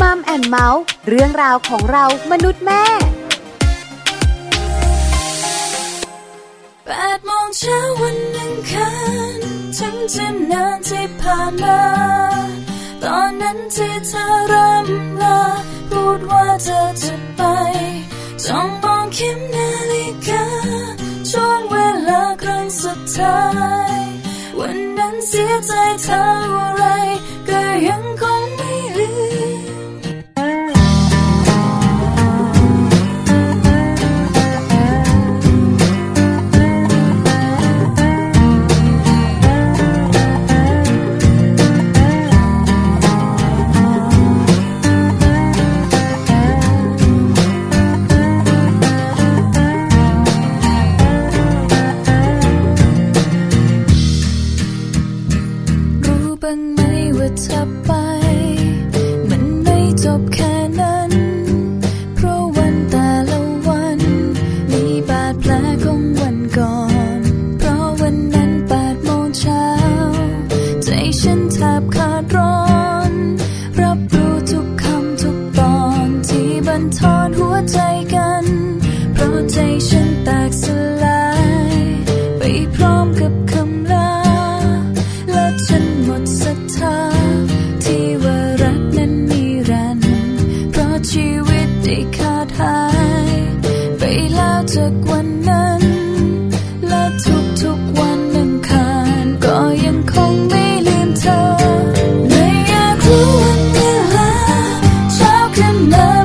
มัมแอนเมาส์เรื่องราวของเรามนุษย์แม่แปดโมงเช้าวันหนึ่งคันถึงจะนานที่ผ่านมา ตอนนั้นที่เธอเรำลาพูดว่าเธอจะไปจ้องมองเข็มนาฬิกาช่วงเวลาครั้งสุดท้าย วันนั้นเสียใจเท่าไรก็ยังคง วั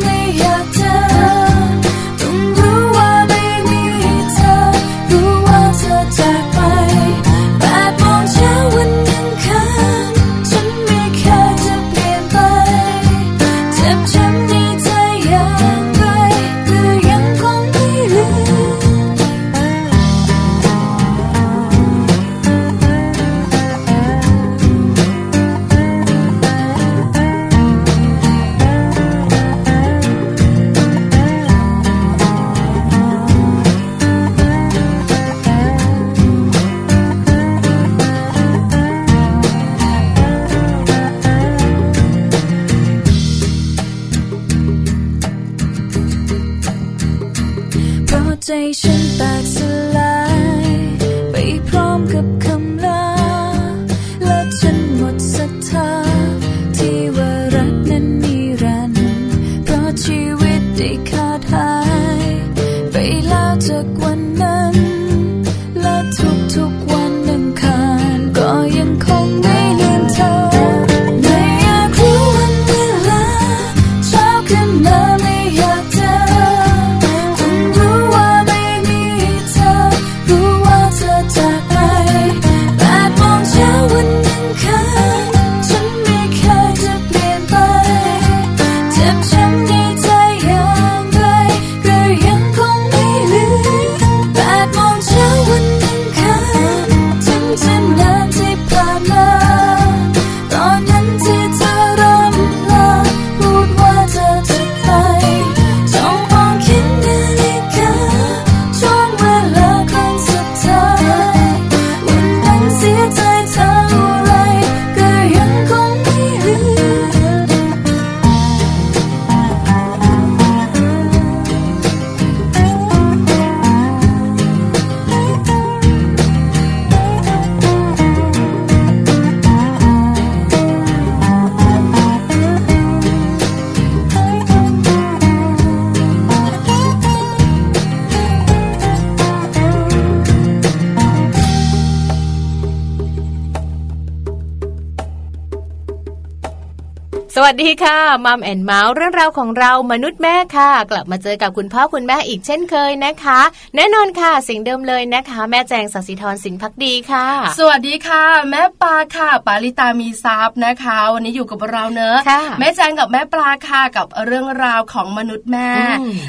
ดีค่ะมัมแอนเมาส์เรื่องราวของเรามนุษย์แม่ค่ะ กลับมาเจอกับคุณพ่อคุณแม่อีกเช่นเคยนะคะ แน่นอนค่ะสิ่งเดิมเลยนะคะ แม่แจงสัสิธรสินพักดีค่ะ สวัสดีค่ะ แม่ปลาค่ะ ปาลิตามีซับนะคะ วันนี้อยู่กับเราเนอะแม่แจงกับแม่ปลาค่ะกับเรื่องราวของมนุษย์แม่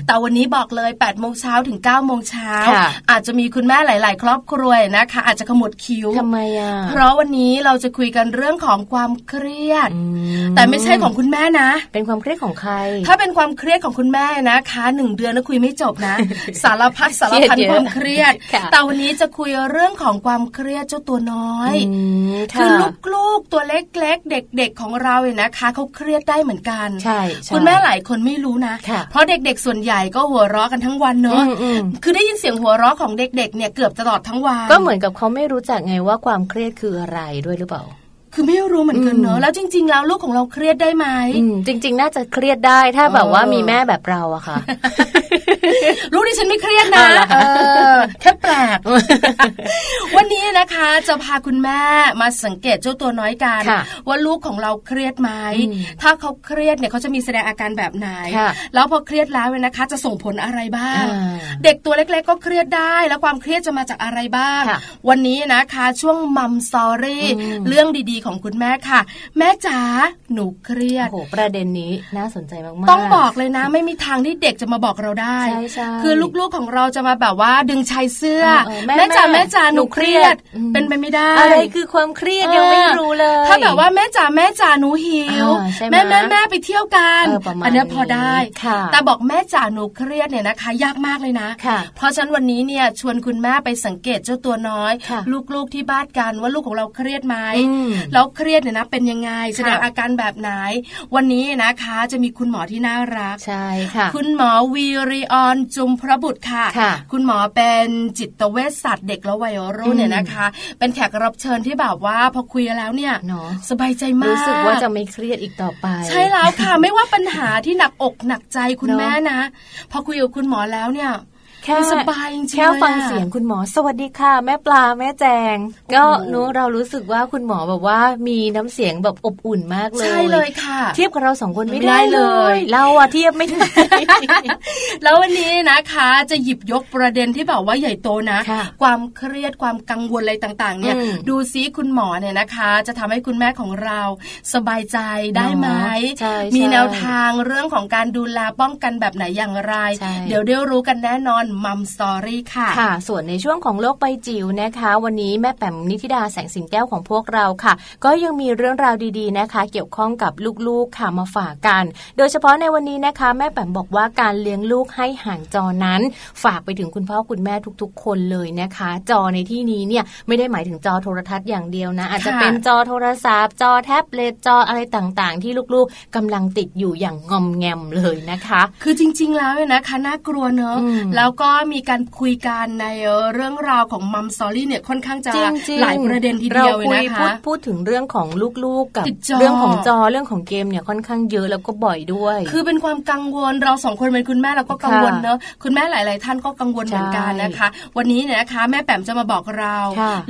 แต่วันนี้บอกเลย8ปดโมงเช้าถึง9ก้าโมงเช้าอาจจะมีคุณแม่หลาย ๆ ครอบครัวนะคะ อาจจะขมวดคิ้วทำไมอะเพราะวันนี้เราจะคุยกันเรื่องของความเครียด แต่ไม่ใช่ช่ของคุณแม่นะ เป็นความเครียดของใคร ถ้าเป็นความเครียดของคุณแม่นะคะหนึ่งเดือนแล้วคุยไม่จบนะ สารพัดสารพันความเครียด แต่วันนี้จะคุยเรื่องของความเครียดเจ้าตัวน้อยคือลูกๆตัวเล็กๆเด็ก ๆของเราเนี่ยนะคะเขาเครียดได้เหมือนกันใช่คุณแม่หลายคนไม่รู้นะ เพราะเด็กๆส่วนใหญ่ก็หัวเราะกันทั้งวันเนอะคือได้ยินเสียงหัวเราะของเด็กๆเนี่ยเกือบตลอดทั้งวันก็เหมือนกับเขาไม่รู้จักไงว่าความเครียดคืออะไรด้วยหรือเปล่า คือไม่รู้เหมือนกันเนอะแล้วจริง ๆ แล้วลูกของเราเครียดได้ไหมจริง ๆ น่าจะเครียดได้ถ้าแบบว่ามีแม่แบบเราอะค่ะ ลูกดิฉันไม่เครียดนะแค่แปลก วันนี้นะคะจะพาคุณแม่มาสังเกตเจ้าตัวน้อยกันว่าลูกของเราเครียดไหมถ้าเขาเครียดเนี่ยเขาจะมีแสดงอาการแบบไหน แล้วพอเครียดแล้วเนี่ยนะคะ จะส่งผลอะไรบ้าง เด็กตัวเล็ก ๆ ก็เครียดได้ แล้วความเครียดจะมาจากอะไรบ้าง วันนี้นะคะช่วงมัมสอรี่เรื่องดีๆ ของคุณแม่ค่ะ แม่จ๋าหนูเครียดโอ้โหประเด็นนี้น่าสนใจมากๆต้องบอกเลยนะ ไม่มีทางที่เด็กจะมาบอกเราได้ใช่ใช่คือลูกๆของเราจะมาแบบว่าดึงชายเสื้อ แม่จ๋าแม่จ๋าหนูเครียดเป็นไปไม่ได้ อะไรคือความเครียดยังไม่รู้เลย ถ้าแบบว่าแม่จ๋าแม่จ๋าหนูหิว แม่แม่แม่ไปเที่ยวกันอันนี้พอได้ แต่บอกแม่จ๋าหนูเครียดเนี่ยนะคะ ยากมากเลยนะ เพราะฉะนั้นวันนี้เนี่ยชวนคุณแม่ไปสังเกตเจ้าตัวน้อย ลูกๆที่บ้านกันว่าลูกของเราเครียดไหมแล้วเครียดเนี่ยนะเป็นยังไงแสดงอาการแบบไหน วันนี้นะคะจะมีคุณหมอที่น่ารักใช่ค่ะคุณหมอวีริออนจุมพระบุตรค่ะ คุณหมอเป็นจิตเวชศาสตร์เด็กและวัยรุ่นเนี่ยนะคะ เป็นแขกรับเชิญที่แบบว่าพอคุยแล้วเนี่ยสบายใจมากรู้สึกว่าจะไม่เครียดอีกต่อไป ใช่แล้วค่ะ ไม่ว่าปัญหาที่หนักอกหนักใจคุณแม่นะ พอคุยกับคุณหมอแล้วเนี่ย แค่สบายจริงแค่ฟังเสียงคุณหมอสวัสดีค่ะ แม่ปลาแม่แจง ก็นู้เรารู้สึกว่าคุณหมอแบบว่ามีน้ำเสียงแบบอบอุ่นมากเลยใช่เลยค่ะ เทียบกับเราสองคนไม่ได้เลย เราอะเทียบไม่ได้แล้ววันนี้นะคะ จะหยิบยกประเด็นที่แบบว่าใหญ่โตนะ ความเครียดความกังวลอะไรต่างๆ เนี่ย ดูซิคุณหมอเนี่ยนะคะ จะทำให้คุณแม่ของเราสบายใจได้ไหมมีแนวทางเรื่องของการดูแลป้องกันแบบไหนอย่างไร เดี๋ยวได้รู้กันแน่นอนมัมสตอรี่ค่ะค่ะ ส่วนในช่วงของโลกใบจิ๋วนะคะ วันนี้แม่แป๋มนิธิดาแสงสิงแก้วของพวกเราค่ะ ก็ยังมีเรื่องราวดีๆนะคะ เกี่ยวข้องกับลูกๆค่ะมาฝากกัน โดยเฉพาะในวันนี้นะคะ แม่แป๋มบอกว่าการเลี้ยงลูกให้ห่างจอนั้น ฝากไปถึงคุณพ่อคุณแม่ทุกๆ คนเลยนะคะ จอในที่นี้เนี่ยไม่ได้หมายถึงจอโทรทัศน์อย่างเดียวนะ อาจจะเป็นจอโทรศัพท์ จอแท็บเล็ตจออะไรต่างๆ ที่ลูกๆกำลังติดอยู่อย่างงอมแงมเลยนะคะ คือจริง ๆ แล้วเนี่ยนะคะน่ากลัวเนอะแล้วก็มีการคุยกันในเรื่องราวของมัมซอรี่เนี่ยค่อนข้างจะหลายประเด็นทีเดียวเลยนะคะพูดพูดถึงเรื่องของลูกๆกับเรื่องของจอเรื่องของเกมเนี่ยค่อนข้างเยอะแล้วก็บ่อยด้วย คือเป็นความกังวลเราสองคนเป็นคุณแม่เราก็กังวลเนอะคุณแม่หลาย ๆ ท่านก็กังวลเหมือนกันนะคะ วันนี้เนี่ยนะคะ แม่แปมจะมาบอกเรา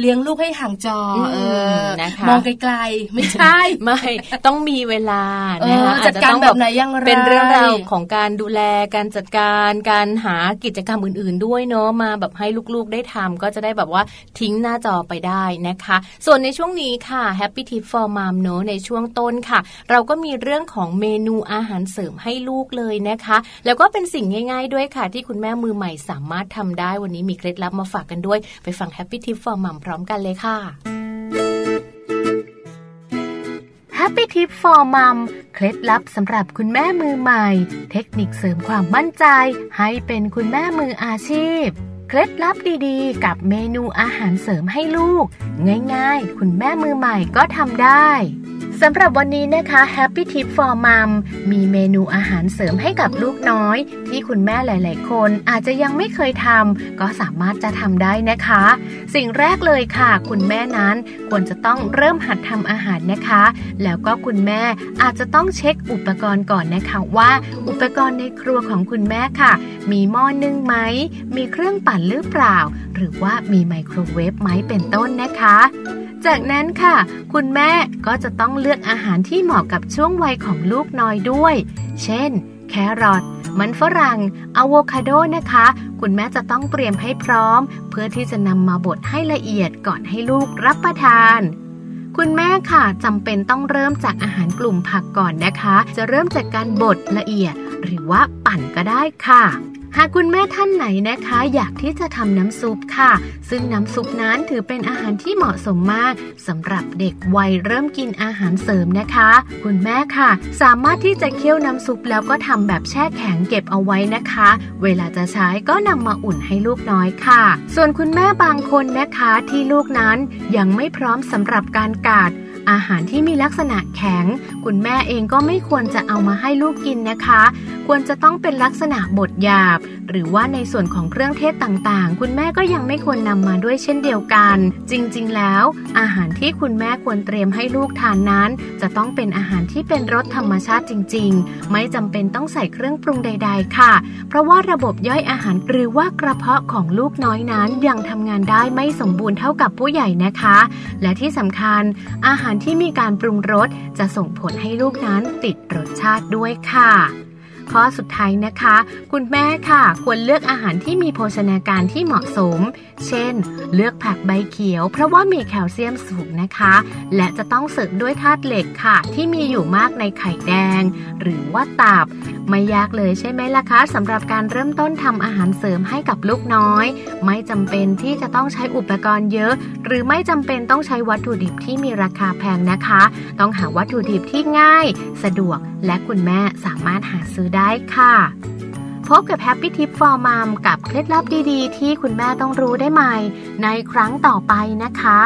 เลี้ยงลูกให้ห่างจอเออนะคะมองไกลๆไม่ใช่ไม่ต้องมีเวลานะคะจัดการแบบไหนยังไรเป็นเรื่องราวของการดูแลการจัดการการหากิจกรรมอื่นๆด้วยเนาะมาแบบให้ลูกๆได้ทำก็จะได้แบบว่าทิ้งหน้าจอไปได้นะคะ ส่วนในช่วงนี้ค่ะ Happy Tip for Mom เนอะในช่วงต้นค่ะ เราก็มีเรื่องของเมนูอาหารเสริมให้ลูกเลยนะคะ แล้วก็เป็นสิ่งง่าย ๆ ด้วยค่ะ ที่คุณแม่มือใหม่สามารถทำได้วันนี้มีเคล็ดลับมาฝากกันด้วย ไปฟัง Happy Tip for Mom พร้อมกันเลยค่ะ Happy Tip for Mom เคล็ดลับสำหรับคุณแม่มือใหม่ เทคนิคเสริมความมั่นใจ ให้เป็นคุณแม่มืออาชีพ เคล็ดลับดีๆ กับเมนูอาหารเสริมให้ลูก ง่ายๆ คุณแม่มือใหม่ก็ทำได้สำหรับวันนี้นะคะ Happy Tip for Mom มีเมนูอาหารเสริมให้กับลูกน้อย ที่คุณแม่หลาย ๆ คนอาจจะยังไม่เคยทำก็สามารถจะทำได้นะคะ สิ่งแรกเลยค่ะ คุณแม่นั้นควรจะต้องเริ่มหัดทำอาหารนะคะ แล้วก็คุณแม่อาจจะต้องเช็คอุปกรณ์ก่อนนะคะว่า อุปกรณ์ในครัวของคุณแม่ค่ะ มีหม้อนึ่งไหมมีเครื่องปั่นหรือเปล่า หรือว่ามีไมโครเวฟไหมเป็นต้นนะคะ จากนั้นค่ะ คุณแม่ก็จะต้องเลือกอาหารที่เหมาะกับช่วงวัยของลูกน้อยด้วย เช่น แครอทมันฝรั่งอะโวคาโดนะคะ คุณแม่จะต้องเตรียมให้พร้อม เพื่อที่จะนำมาบดให้ละเอียดก่อนให้ลูกรับประทานคุณแม่ค่ะจำเป็นต้องเริ่มจากอาหารกลุ่มผักก่อนนะคะ จะเริ่มจากการบดละเอียด หรือว่าปั่นก็ได้ค่ะ หากคุณแม่ท่านไหนนะคะ อยากที่จะทำน้ำซุปค่ะ ซึ่งน้ำซุปนั้นถือเป็นอาหารที่เหมาะสมมากสำหรับเด็กวัยเริ่มกินอาหารเสริมนะคะ คุณแม่ค่ะ สามารถที่จะเคี่ยวน้ำซุปแล้วก็ทำแบบแช่แข็งเก็บเอาไว้นะคะ เวลาจะใช้ก็นำมาอุ่นให้ลูกน้อยค่ะ ส่วนคุณแม่บางคนนะคะที่ลูกนั้นยังไม่พร้อมสำหรับการกาด อาหารที่มีลักษณะแข็ง คุณแม่เองก็ไม่ควรจะเอามาให้ลูกกินนะคะ ควรจะต้องเป็นลักษณะบดหยาบ หรือว่าในส่วนของเครื่องเทศต่างๆ คุณแม่ก็ยังไม่ควรนำมาด้วยเช่นเดียวกัน จริงๆ แล้ว อาหารที่คุณแม่ควรเตรียมให้ลูกทานนั้น จะต้องเป็นอาหารที่เป็นรสธรรมชาติจริง ๆ ไม่จำเป็นต้องใส่เครื่องปรุงใด ๆ ค่ะ เพราะว่าระบบย่อยอาหารหรือว่ากระเพาะของลูกน้อยนั้นยังทำงานได้ไม่สมบูรณ์เท่ากับผู้ใหญ่นะคะ และที่สำคัญอาหารที่มีการปรุงรสจะส่งผลให้ลูกนั้นติดรสชาติด้วยค่ะข้อสุดท้ายนะคะ คุณแม่ค่ะ ควรเลือกอาหารที่มีโภชนาการที่เหมาะสม เช่น เลือกผักใบเขียว เพราะว่ามีแคลเซียมสูงนะคะ และจะต้องเสริมด้วยธาตุเหล็กค่ะ ที่มีอยู่มากในไข่แดง หรือว่าตับ ไม่ยากเลยใช่ไหมล่ะคะสำหรับการเริ่มต้นทำอาหารเสริมให้กับลูกน้อย ไม่จำเป็นที่จะต้องใช้อุปกรณ์เยอะ หรือไม่จำเป็นต้องใช้วัตถุดิบที่มีราคาแพงนะคะ ต้องหาวัตถุดิบที่ง่าย สะดวก และคุณแม่สามารถหาซื้อได้ค่ะพบกับ Happy Tip for Mom กับเคล็ดลับดีๆ ที่คุณแม่ต้องรู้ได้ใหม่ ในครั้งต่อไปนะคะ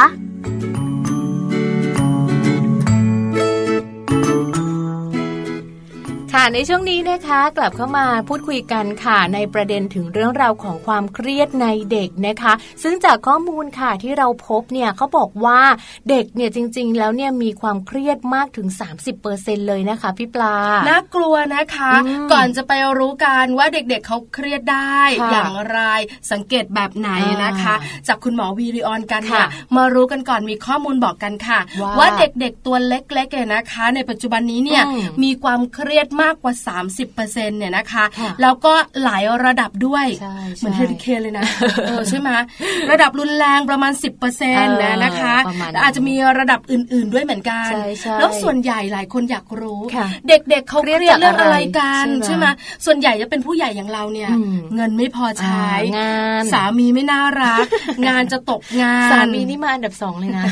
ค่ะในช่วงนี้นะคะกลับเข้ามาพูดคุยกันค่ะ ในประเด็นถึงเรื่องราวของความเครียดในเด็กนะคะ ซึ่งจากข้อมูลค่ะที่เราพบเนี่ยเขาบอกว่าเด็กเนี่ยจริง ๆ แล้วเนี่ยมีความเครียดมากถึง 30%เลยนะคะพี่ปลาน่ากลัวนะคะ ก่อนจะไปรู้กันว่าเด็กๆเเขาเครียดได้ค่ะอย่างไรสังเกตแบบไหนนะคะอ่าจากคุณหมอวีริออนกันค่ะเนี่ยมารู้กันก่อนมีข้อมูลบอกกันค่ะว่าว่าเด็กๆตัวเล็กๆเนี่ยนะคะ ในปัจจุบันนี้เนี่ยอืมมีความเครียดมากกว่า 30%เนี่ยนะคะค่ะแล้วก็หลายระดับด้วยใช่เหมือนใช่เฮอริเคนเลยนะเออใช่ไหมระดับรุนแรงประมาณ 10%นะนะคะประมาณนั้นแล้วอาจจะมีระดับอื่น ๆด้วยเหมือนกันใช่ใช่แล้วส่วนใหญ่หลายคนอยากรู้ค่ะเด็กๆเขาเครียดเรื่องอะไรกันเครียดจากอะไรใช่ไหมส่วนใหญ่จะเป็นผู้ใหญ่อย่างเราเนี่ยอืมเงินไม่พอใช้อ่างานสามีไม่น่ารัก งานจะตกงานสามีนี่มาอันดับสองเลยนะ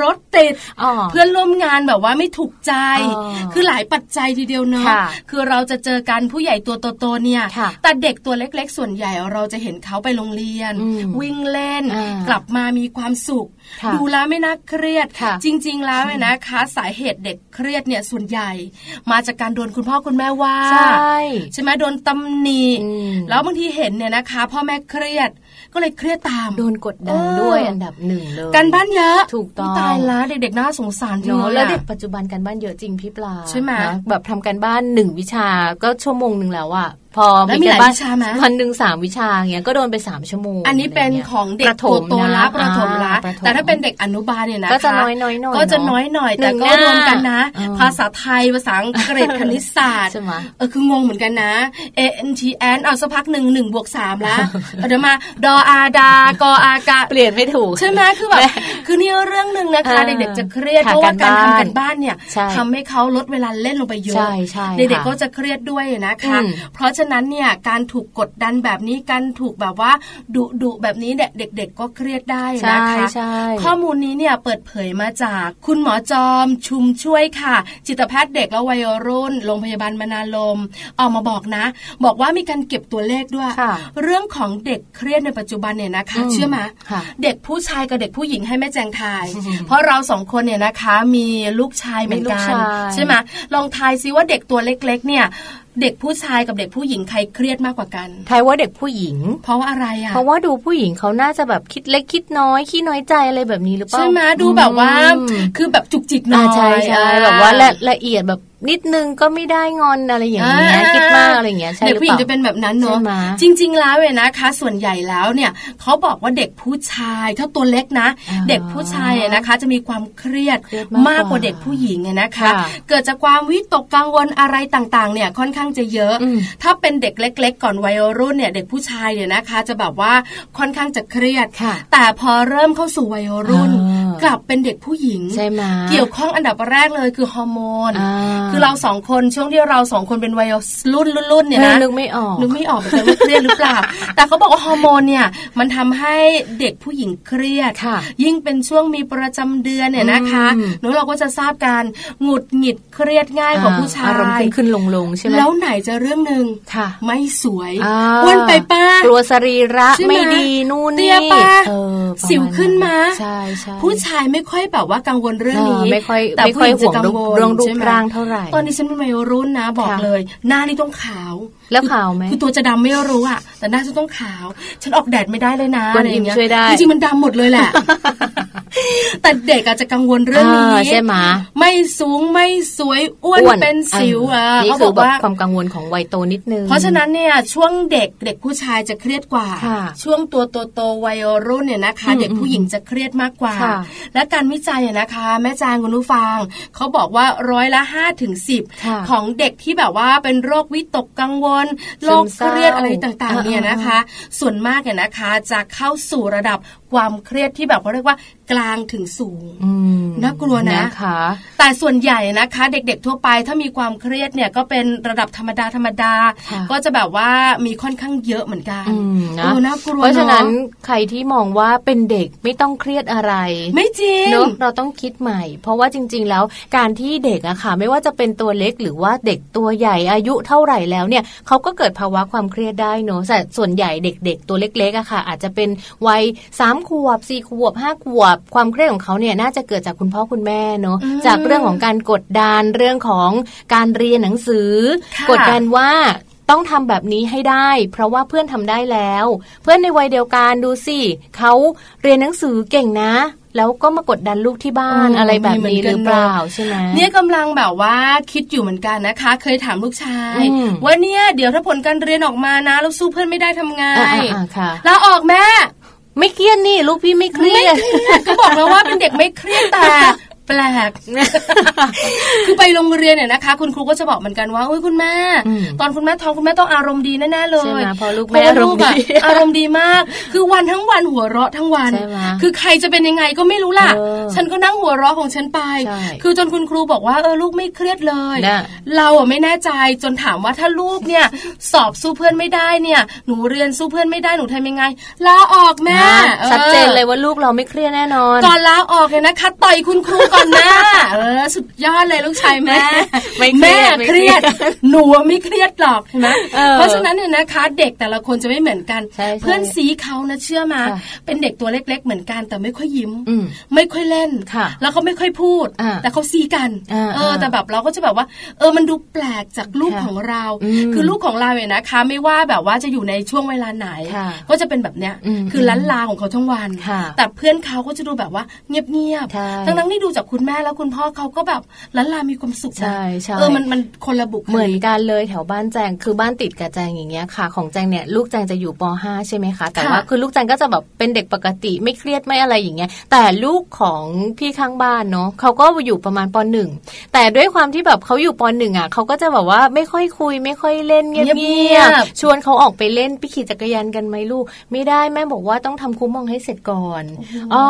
รถติดอ๋อเพื่อนร่วมงานแบบว่าไม่ถูกใจอ๋อคือหลายปัจจัยทีเดียวเนาะค่ะคือเราจะเจอกันผู้ใหญ่ตัวโตๆเนี่ยค่ะแต่เด็กตัวเล็ก ๆ ส่วนใหญ่เราจะเห็นเขาไปโรงเรียนอืมวิ่งเล่นอ่ากลับมามีความสุขค่ะดูแล้วไม่น่าเครียดค่ะจริง ๆ แล้วเนี่ยนะคะสาเหตุเด็กเครียดเนี่ยส่วนใหญ่ มาจากการโดนคุณพ่อคุณแม่ว่าใช่ใช่ไหมโดนตำหนิอืมแล้วบางทีเห็นเนี่ยนะคะ พ่อแม่เครียดก็เลยเครียดตาม โดนกดดันเออด้วยอันดับหนึ่งเลยกันบ้านเยอะถูกต้องยตายแล้วเด็กๆน่าสงสารจริงเนาะเลยแล้วอะเด็กปัจจุบันกันบ้านเยอะจริงพี่ปลาใช่ไหมนะแบบทำการบ้านหนึ่งวิชาก็ชั่วโมงหนึ่งแล้วอะ พอแล้วมีหลายกันบ้านวิชาไหมวันหนึ่งสามวิชาเงี้ยก็โดนไปสามชั่วโมงอันนี้เป็นะไรงี้ยของเด็กประถมโตๆละนะประถมละอ่าประถมแต่ถ้าเป็นเด็กอนุบาลเนี่ยนะคะก็จะน้อยๆหน่อยเนอะก็จะน้อยหน่อยแต่ก็หนึ่งหน้ารวมกันนะอ่าภาษาไทยภาษาอังกฤษคณิตศาสตร์ใช่ไหมเออคืองงเหมือนกันนะ A N T N เอาสักพักหนึ่งหนึ่งบวกสามแล้วเดี๋ยวมาดออาดากออากะเปลี่ยนไม่ถูกใช่ไหมคือแบบแม่คือนี่เรื่องหนึ่งนะคะอ่าเด็กๆจะเครียดค่ะเพราะว่าการการบ้านทำกันบ้านเนี่ยใช่ทำให้เขาลดเวลาเล่นลงไปเยอะใช่ใช่เด็กค่ะๆก็จะเครียดด้วยนะคะอืมเพราะฉะนั้นเนี่ยการถูกกดดันแบบนี้การถูกแบบว่าดุดุแบบนี้เนี่ยเด็ก ๆ ก็เครียดได้ใช่นะคะใช่ข้อมูลนี้เนี่ยเปิดเผยมาจากคุณหมอจอมชุมช่วยค่ะ จิตแพทย์เด็กและวัยรุ่นโรงพยาบาลมนาลม ออกมาบอกนะ บอกว่ามีการเก็บตัวเลขด้วยค่ะเรื่องของเด็กเครียดในปัจจุบันเนี่ยนะคะอืมเชื่อไหมค่ะเด็กผู้ชายกับเด็กผู้หญิงให้แม่แจงทายอืมเพราะเราสองคนเนี่ยนะคะมีลูกชายเหมือนกัมีลูนกชายใช่ไหมลองทายซิว่าเด็กตัวเล็ก ๆ เนี่ย เด็กผู้ชายกับเด็กผู้หญิงใครเครียดมากกว่ากันทายว่าเด็กผู้หญิง เพราะว่าอะไรอะ เพราะว่าดูผู้หญิงเขาน่าจะแบบคิดเล็กคิดน้อยขี้น้อยใจอะไรแบบนี้หรือเปล่า ใช่ไหมดูแบบว่าอืมคือแบบจุกจิกหน่อ่าอยใช่ใช่อ่แบบว่าละละเอียดแบบ นิดนึงก็ไม่ได้งอนอะไรอย่างเงี้ยอ่าคิดมากอะไรอย่างเงี้ยใช่หเด็กรือผู้หเปญิงล่าจะเป็นแบบนั้นเนอะใช่ไหมจริง ๆ แล้วเนี่ยนะคะ ส่วนใหญ่แล้วเนี่ยเขาบอกว่าเด็กผู้ชายถ้าตัวเล็กนะอ่าเด็กผู้ชายเนี่ยนะคะ จะมีความเครียดเครียดมากมากกว่าว่าเด็กผู้หญิงเนี่ยนะคะค่ะเกิดจากความวิตกกังวลอะไรต่างๆ เนี่ยค่อนข้างจะเยอะอืมถ้าเป็นเด็กเล็ก ๆ ก่อนวัยรุ่นเนี่ยเด็กผู้ชายเนี่ยนะคะ จะแบบว่าค่อนข้างจะเครียดค่ะแต่พอเริ่มเข้าสู่วัยรุ่นอ่า กลับเป็นเด็กผู้หญิงใช่ไหมเกี่ยวข้องอันดับแรกเลยคือฮอร์โมน คือเราสองคนช่วงที่เราสองคนเป็นวัยรุ่นรุ่นเนี่ยนะนึกไม่ออกนึกไม่ออกเป็นว่าเครียดหรือเปล่า แต่เขาบอกว่าฮอร์โมนเนี่ยมันทำให้เด็กผู้หญิงเครียด ยิ่งเป็นช่วงมีประจำเดือนเนี่ยนะคะหนูเราก็จะทราบการหงุดหงิดเครียดง่ายของผู้ชายอารมณ์ขึ้นขึ้นลงลงใช่ไหมแล้วไหนจะเรื่องหนึ่งไม่สวยอ้วนไปป้ากลัวสรีระไม่ดีนู่นนี่สิวขึ้นมาใช่ใช่ผู้ชายไม่ค่อยแบบว่ากังวลเรื่องนี้ไม่ค่อยแต่ผู้หญิงจะกังวลเรื่องรูปร่างเท่าไหร่ตอนนี้ฉันเป็นวัยรุ่นนะบอกเลย หน้านี่ต้องขาว แล้วขาวไหมคือตัวจะดำไม่รู้อะแต่หน้าฉันต้องขาว ฉันออกแดดไม่ได้เลยนะอะไรอย่างเงี้ยจริงๆมันดำหมดเลยแหละ แต่เด็กอาจจะกังวลเรื่องนี้ใช่ไหมไม่สูงไม่สวยอ้วนเป็นสิวอะเขาบอกว่าความกังวลของวัยโตนิดนึง เพราะฉะนั้นเนี่ยช่วงเด็กเด็กผู้ชายจะเครียดกว่า ช่วงตัวโตโตวัยรุ่นเนี่ยนะคะ เด็กผู้หญิงจะเครียดมากกว่า และการวิจัยนะคะ แม่จางคุณผู้ฟังเขาบอกว่าร้อยละห้าถึงสิบของเด็กที่แบบว่าเป็นโรควิตกกังวลโรคเครียดอะไรต่างๆเนี่ยนะคะ ส่วนมากเนี่ยนะคะจะเข้าสู่ระดับความเครียดที่แบบเขาเรียกว่ากลางถึงสูงน่ากลัวนะคะ แต่ส่วนใหญ่นะคะ เด็กๆทั่วไปถ้ามีความเครียดเนี่ยก็เป็นระดับธรรมดาธรรมดา ก็จะแบบว่ามีค่อนข้างเยอะเหมือนกันนะน่ากลัวเพราะฉะนั้นใครที่มองว่าเป็นเด็กไม่ต้องเครียดอะไร ไม่จริงเนอะเราต้องคิดใหม่ เพราะว่าจริง ๆ แล้วการที่เด็กอะค่ะ ไม่ว่าจะเป็นตัวเล็กหรือว่าเด็กตัวใหญ่อายุเท่าไหร่แล้วเนี่ยเขาก็เกิดภาวะความเครียดได้เนอะแต่ส่วนใหญ่เด็ก ๆ ตัวเล็กๆอะค่ะ อาจจะเป็นวัยสามขวบสี่ขวบห้าขวบความเครียดของเขาเนี่ยน่าจะเกิดจากคุณพ่อคุณแม่เนาะจากเรื่องของการกดดันเรื่องของการเรียนหนังสือ กดดันว่าต้องทำแบบนี้ให้ได้ เพราะว่าเพื่อนทำได้แล้ว เพื่อนในวัยเดียวกันดูสิเขาเรียนหนังสือเก่งนะแล้วก็มากดดันลูกที่บ้านอะไรแบบนี้หรือเปล่าใช่ไหมเนี่ยกำลังแบบว่าคิดอยู่เหมือนกันนะคะ เคยถามลูกชายว่าเนี่ยเดี๋ยวถ้าผลการเรียนออกมานะแล้วสู้เพื่อนไม่ได้ทำไงลาออกแม่ ไม่เครียดนี่ลูกพี่ไม่เครียดก็บอกแล้วว่าเป็นเด็กไม่เครียดแต่ ปลกคือไปโรงเรียนเนี่ยนะคะ คุณครูก็จะบอกเหมือนกันว่าอุ้ยคุณแม่ ตอนคุณแม่ท้องคุณแม่ต้องอารมณ์ดีแน่ๆเลยใช่ไหมพอลูกแม่อารมณ์ดีอารมณ์ดีมาก คือวันทั้งวันหัวเราะทั้งวัน คือใครจะเป็นยังไงก็ไม่รู้ล่ะ ฉันก็นั่งหัวเราะของฉันไป คือจนคุณครูบอกว่าเออลูกไม่เครียดเลย เราอะไม่แน่ใจจนถามว่าถ้าลูกเนี่ยสอบสู้เพื่อนไม่ได้เนี่ย หนูเรียนสู้เพื่อนไม่ได้หนูทำยังไงลาออกแม่ชัดเจนเลยว่าลูกเราไม่เครียดแน่นอนก่อนลาออกเนี่ยนะคะต่อยคุณครูก่อนนะเออสุดยอดเลยลูกชายแม่แม่เครียดหนูไม่เครียดหรอกใช่ไหมเพราะฉะนั้นเนี่ยนะคะ เด็กแต่ละคนจะไม่เหมือนกัน เพื่อนสีเขานะเชื่อมา เป็นเด็กตัวเล็ก ๆ เหมือนกันแต่ไม่ค่อยยิ้ม ไม่ค่อยเล่นแล้วเขาไม่ค่อยพูด แต่เขาซีกันเออแต่แบบเราก็จะแบบว่า เออมันดูแปลกจากลูกของเรา คือลูกของเราเนี่ยนะคะ ไม่ว่าแบบว่าจะอยู่ในช่วงเวลาไหน ก็จะเป็นแบบเนี้ยคือล้านลาของเขาทั้งวัน แต่เพื่อนเขาก็จะดูแบบว่าเงียบๆทั้งๆที่ดูจากคุณแม่แล้วคุณพ่อเขาก็แบบล้านลามีความสุขใช่ใช่เออมันมันคนละบุคเหมือนกันเลยแถวบ้านแจงคือบ้านติดกับแจงอย่างเงี้ยค่ะ ของแจงเนี่ยลูกแจงจะอยู่ป .5 ใช่ไหมคะ แต่ว่าคือลูกแจงก็จะแบบเป็นเด็กปกติไม่เครียดไม่อะไรอย่างเงี้ย แต่ลูกของพี่ข้างบ้านเนาะเขาก็อยู่ประมาณป .1 แต่ด้วยความที่แบบเขาอยู่ป .1 อะเขาก็จะแบบว่าไม่ค่อยคุย ไม่ค่อยเล่นเงียบๆชวนเขาออกไปเล่นไปขี่จักรยานกันไหมลูก ไม่ได้แม่บอกว่าต้องทำคุ้มมองให้เสร็จก่อนอ๋อ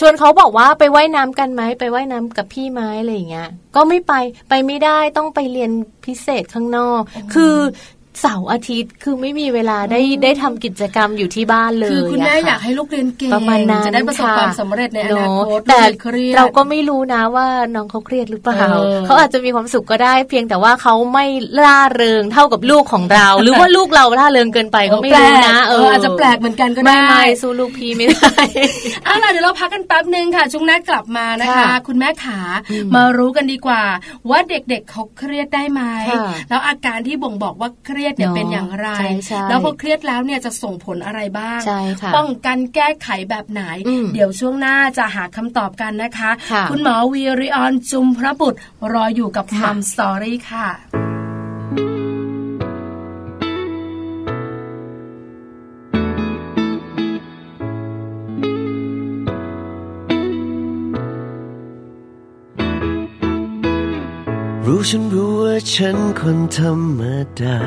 ชวนเขาบอกว่าไปไว่ายน้ำกันไหมไปไว่ายน้ำกับพี่ไหมอะไรอย่างเงี้ย ก็ไม่ไปไปไม่ได้ต้องไปเรียนพิเศษข้างนอก คือ เสาร์อาทิตย์คือไม่มีเวลาได้ได้ทำกิจกรรมอยู่ที่บ้านเลยคือคุณแม่อยากให้ลูกเรียนเก่งประมาณนั้นจะได้ประสบความสำเร็จในอนาคตแต่เราก็ไม่รู้นะว่าน้องเขาเครียดหรือเปล่าเขาอาจจะมีความสุขก็ได้ เพียงแต่ว่าเขาไม่ล่าเริงเท่ากับลูกของเรา หรือว่าลูกเราล่าเริงเกินไปก็ไม่รู้นะเอออาจจะแปลกเหมือนกันก็ได้ไม่สู้ลูกพี่ไม่ได้อะเดี๋ยวเราพักกันแป๊บนึงค่ะช่วงหน้ากลับมานะคะ คุณแม่ขามารู้กันดีกว่า ว่าเด็กๆเเขาเครียดได้ไหมแล้วอาการที่บ่งบอกว่าเครียดเนี่ยเป็นอย่างไร แล้วพอเครียดแล้วเนี่ยจะส่งผลอะไรบ้าง ป้องกันแก้ไขแบบไหน เดี๋ยวช่วงหน้าจะหาคำตอบกันนะคะ คุณหมอวีริออนจุมพระบุตรรออยู่กับมัมสตอรี่ค่ะ รู้ฉันรู้ว่าฉันคนธรรมดา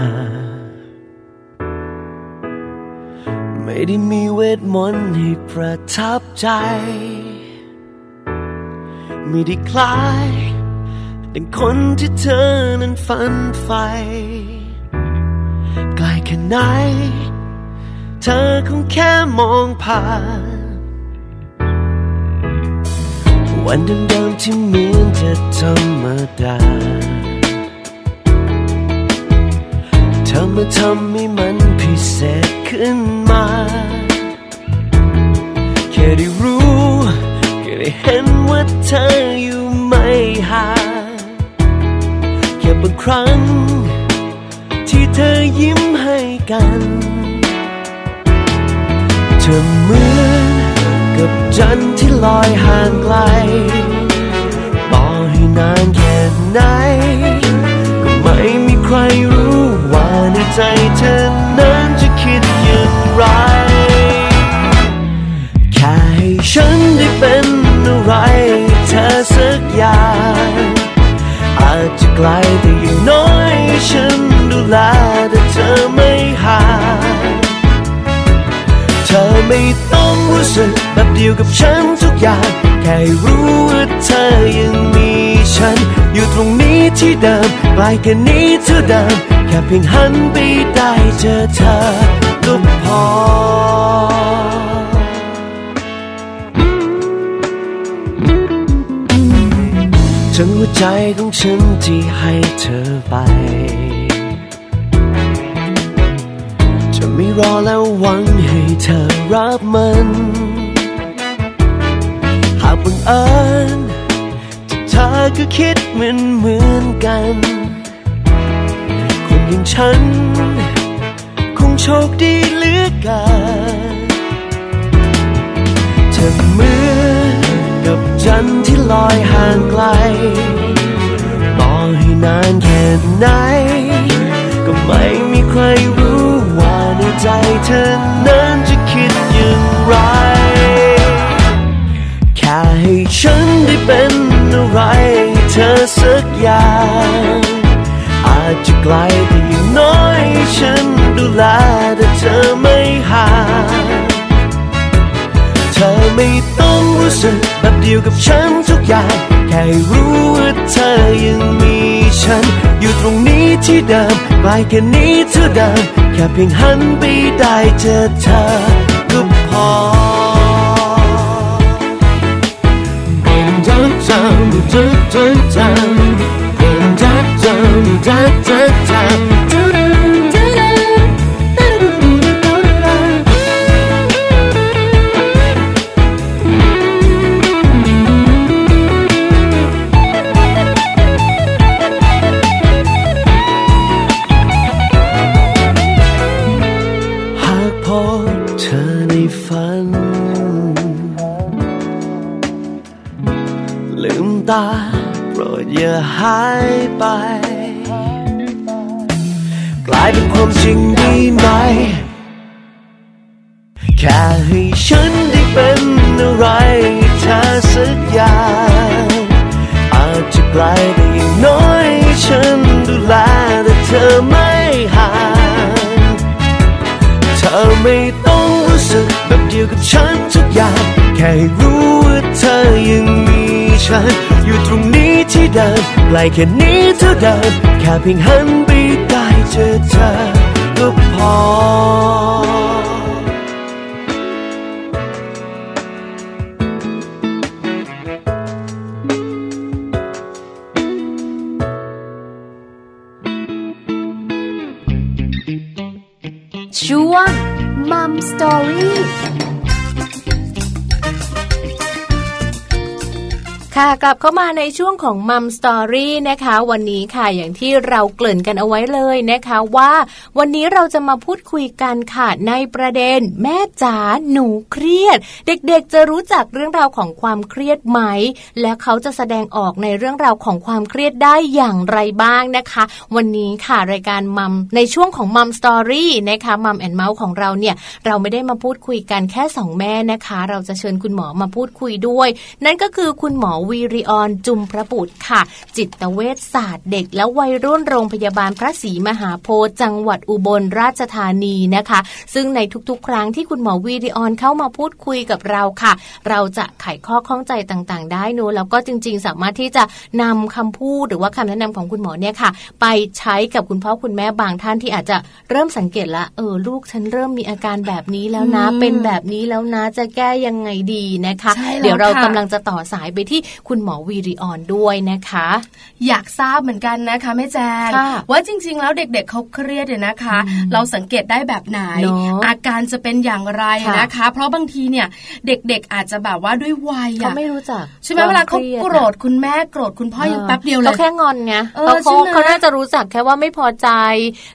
ไม่ได้มีเวทมนต์ให้ประทับใจ ไม่ได้คล้าย ดังคนที่เธอนั้นฝันใฝ่ไกลแค่ไหน เธอคงแค่มองผ่าน วันเดิมๆที่เหมือนจะธรรมดาเธอมาทำให้มันพิเศษขึ้นมา แค่ได้รู้แค่ได้เห็นว่าเธออยู่ไม่ห่างแค่บางครั้ง ที่เธอยิ้มให้กัน เธอเหมือน กับจันที่ลอยห่างไกลต่อให้นานแค่ไหน ก็ไม่มีใครรู้ว่าในใจเธอนั้นจะคิดอย่างไร แค่ให้ฉันได้เป็นอะไรเธอสักอย่างอาจจะไกลแต่อย่างน้อยฉันดูแลแต่เธอไม่ห่าง ไม่ต้องรู้สึกแบบเดียวกับฉันทุกอย่าง แค่รู้ว่าเธอยังมีฉัน อยู่ตรงนี้ที่เดิมไกลแค่นี้เท่าเดิมแค่เพียงหันไปได้เจอเธอก็พอทั้งหัวใจของฉันที่ให้เธอไป รอแล้วหวังให้เธอรับมัน หากบังเอิญเธอก็คิดเหมือนเหมือนกัน คนอย่างฉัน คงโชคดีเหลือเกินเธอเหมือนกับจันทร์ที่ลอยห่างไกลต่อให้นานแค่ไหน ก็ไม่มีใครรู้ ใจเธอนั้นจะคิดอย่างไร แค่ให้ฉันได้เป็นอะไรเธอสักอย่าง อาจจะไกลแต่อย่างน้อยฉันดูแลแต่เธอไม่ห่างเธอไม่ต้องรู้สึกแบบเดียวกับฉันทุกอย่าง แค่รู้ว่าเธอยังมีฉัน อยู่ตรงนี้ที่เดิมไปแค่นี้เท่าเดิมแค่เพียงหันไปได้เจอเธอก็พอจักจังจักจังจังจักจังจักจัง หายไป กลายเป็นความจริงได้ไหม แค่ให้ฉันได้เป็นอะไรเธอสักอย่างอาจจะไกลแต่อย่างน้อยฉันดูแลแต่เธอไม่ห่างเธอไม่ต้องรู้สึกแบบเดียวกับฉันทุกอย่าง แค่รู้ว่าเธอยังมี ฉัน อยู่ตรงนี้ที่เดิมไกลแค่นี้เท่าเดิมแค่เพียงหันไปได้เจอเธอก็พอ ช่วงมัมสตอรี่ ค่ะกลับเข้ามาในช่วงของมัมสตอรี่นะคะ วันนี้ค่ะอย่างที่เราเกริ่นกันเอาไว้เลยนะคะ ว่าวันนี้เราจะมาพูดคุยกันค่ะในประเด็น แม่จ๋าหนูเครียด เด็กๆจะรู้จักเรื่องราวของความเครียดไหม และเขาจะแสดงออกในเรื่องราวของความเครียดได้อย่างไรบ้างนะคะ วันนี้ค่ะรายการ Mom ในช่วงของ Mom Story นะคะ Mom and เม้าท์ของเราเนี่ยเราไม่ได้มาพูดคุยกันแค่สองแม่นะคะ เราจะเชิญคุณหมอมาพูดคุยด้วย นั่นก็คือคุณหมอวริออนจุมพระบุตรค่ะ จิตเวชศาสตร์เด็กและวัยรุ่นโรงพยาบาลพระศรีมหาโพธิ์จังหวัดอุบลราชธานีนะคะ ซึ่งในทุกๆ ครั้งที่คุณหมอวีริออนเข้ามาพูดคุยกับเราค่ะ เราจะไขข้อข้องใจต่างๆ ได้นูแล้วก็จริง ๆ สามารถที่จะนำคำพูดหรือว่าคำแนะนำของคุณหมอเนี่ยค่ะ ไปใช้กับคุณพ่อคุณแม่บางท่านที่อาจจะเริ่มสังเกตละเออลูกฉันเริ่มมีอาการแบบนี้แล้วนะเป็นแบบนี้แล้วนะจะแก้ยังไงดีนะคะ เดี๋ยวเรากำลังจะต่อสายไปที่คุณหมอวีริออนด้วยนะคะ อยากทราบเหมือนกันนะคะแม่แจงว่าจริง ๆ แล้วเด็กๆเเขาเครียดเนี่ยนะคะ เราสังเกตได้แบบไหน อาการจะเป็นอย่างไรนะคะ เพราะบางทีเนี่ยเด็ก ๆ อาจจะแบบว่าด้วยวัยเขาไม่รู้จักใช่ไหมเวลาเขาโกรธคุณแม่โกรธคุณพ่อยังแป๊บเดียวเลยเขาแค่งอนไงเขาเขาน่าจะรู้จักแค่ว่าไม่พอใจ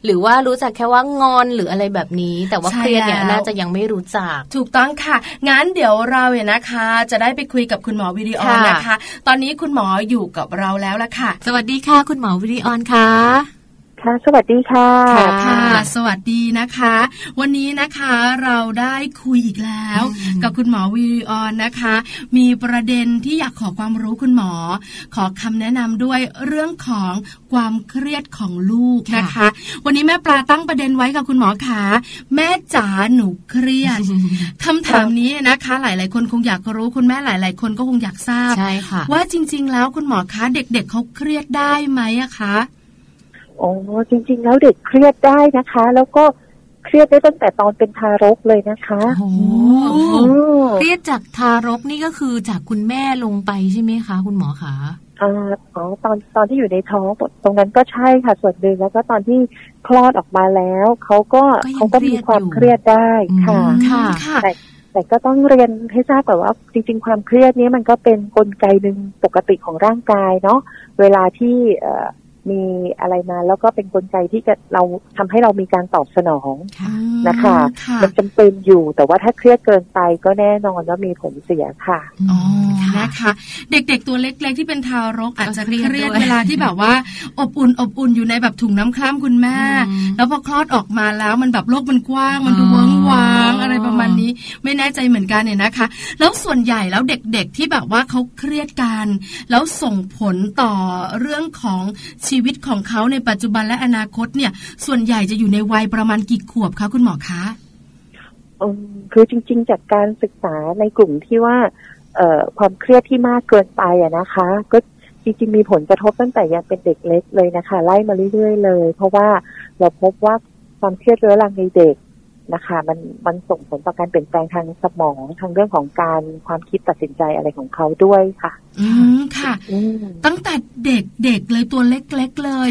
หรือว่ารู้จักแค่ว่างอนหรืออะไรแบบนี้ แต่ว่าเครียดเนี่ยน่าจะยังไม่รู้จัก ถูกต้องค่ะงั้นเดี๋ยวเราเนี่ยนะคะ จะได้ไปคุยกับคุณหมอวิดีโอนะคะตอนนี้คุณหมออยู่กับเราแล้วละค่ะ สวัสดีค่ะ คุณหมอวิริออนค่ะ ค่ะ สวัสดีค่ะ ค่ะ สวัสดีนะคะ วันนี้นะคะเราได้คุยอีกแล้ว กับคุณหมอวีออนนะคะ มีประเด็นที่อยากขอความรู้คุณหมอ ขอคำแนะนำด้วยเรื่องของความเครียดของลูกนะคะ วันนี้แม่ปลาตั้งประเด็นไว้กับคุณหมอขาแม่จ๋าหนูเครียดคำถามนี้นะคะ หลาย ๆ คนคงอยากรู้คุณแม่หลาย ๆ คนก็คงอยากทราบว่าจริง ๆ แล้วคุณหมอคะเด็ก ๆเเขาเครียดได้ไหมอะคะ อ๋อจริง ๆ แล้วเด็กเครียดได้นะคะ แล้วก็เครียดได้ตั้งแต่ตอนเป็นทารกเลยนะคะโอ้เครียดจากทารกนี่ก็คือจากคุณแม่ลงไปใช่ไหมคะ คุณหมอคะอ่าอ๋อตอนตอนที่อยู่ในท้องตรงนั้นก็ใช่ค่ะ ส่วนหนึ่งแล้วก็ตอนที่คลอดออกมาแล้วเขาก็เขาก็มีความเครียดได้ค่ะแต่แต่ก็ต้องเรียนให้ทราบก่อนว่า จริง ๆ ความเครียดนี้มันก็เป็นนกลไกหนึ่งปกติของร่างกายเนาะเวลาที่ มีอะไรมาแล้วก็เป็นนกลไกที่จะเราทำให้เรามีการตอบสนองนะคะ มันจำเป็นอยู่แต่ว่าถ้าเครียดเกินไปก็แน่นอนว่ามีผลเสียค่ะอ๋อนะคะ เด็กๆตัวเล็กๆที่เป็นทารกอาจจะเครียดเวลาที่แบบว่า อบอุ่นอบอุ่นอยู่ในแบบถุงน้ำคร่ำคุณแม่ แล้วพอคลอดออกมาแล้วมันแบบโลกมันกว้างมันดูเวิ้งว้างอะไรประมาณนี้ ไม่แน่ใจเหมือนกันเนี่ยนะคะ แล้วส่วนใหญ่แล้วเด็กๆที่แบบว่าเขาเครียดกัน แล้วส่งผลต่อเรื่องของชีีวิตของเขาในปัจจุบันและอนาคตเนี่ย ส่วนใหญ่จะอยู่ในวัยประมาณกี่ขวบคะคุณหมอคะคือจริง ๆ จากการศึกษาในกลุ่มที่ว่าเอ่อความเครียดที่มากเกินไปอะนะคะ ก็จริงๆมีผลกระทบตั้งแต่ยังเป็นเด็กเล็กเลยนะคะ ไล่มาเรื่อยๆเลย เพราะว่าเราพบว่าความเครียดเรื้อรังในเด็ก นะคะ มันมันส่งผลต่อการเปลี่ยนแปลงทางสมองทางเรื่องของการความคิดตัดสินใจอะไรของเขาด้วยค่ะ อืมค่ะ ตั้งแต่เด็กเด็กเลยตัวเล็ก ๆ เลย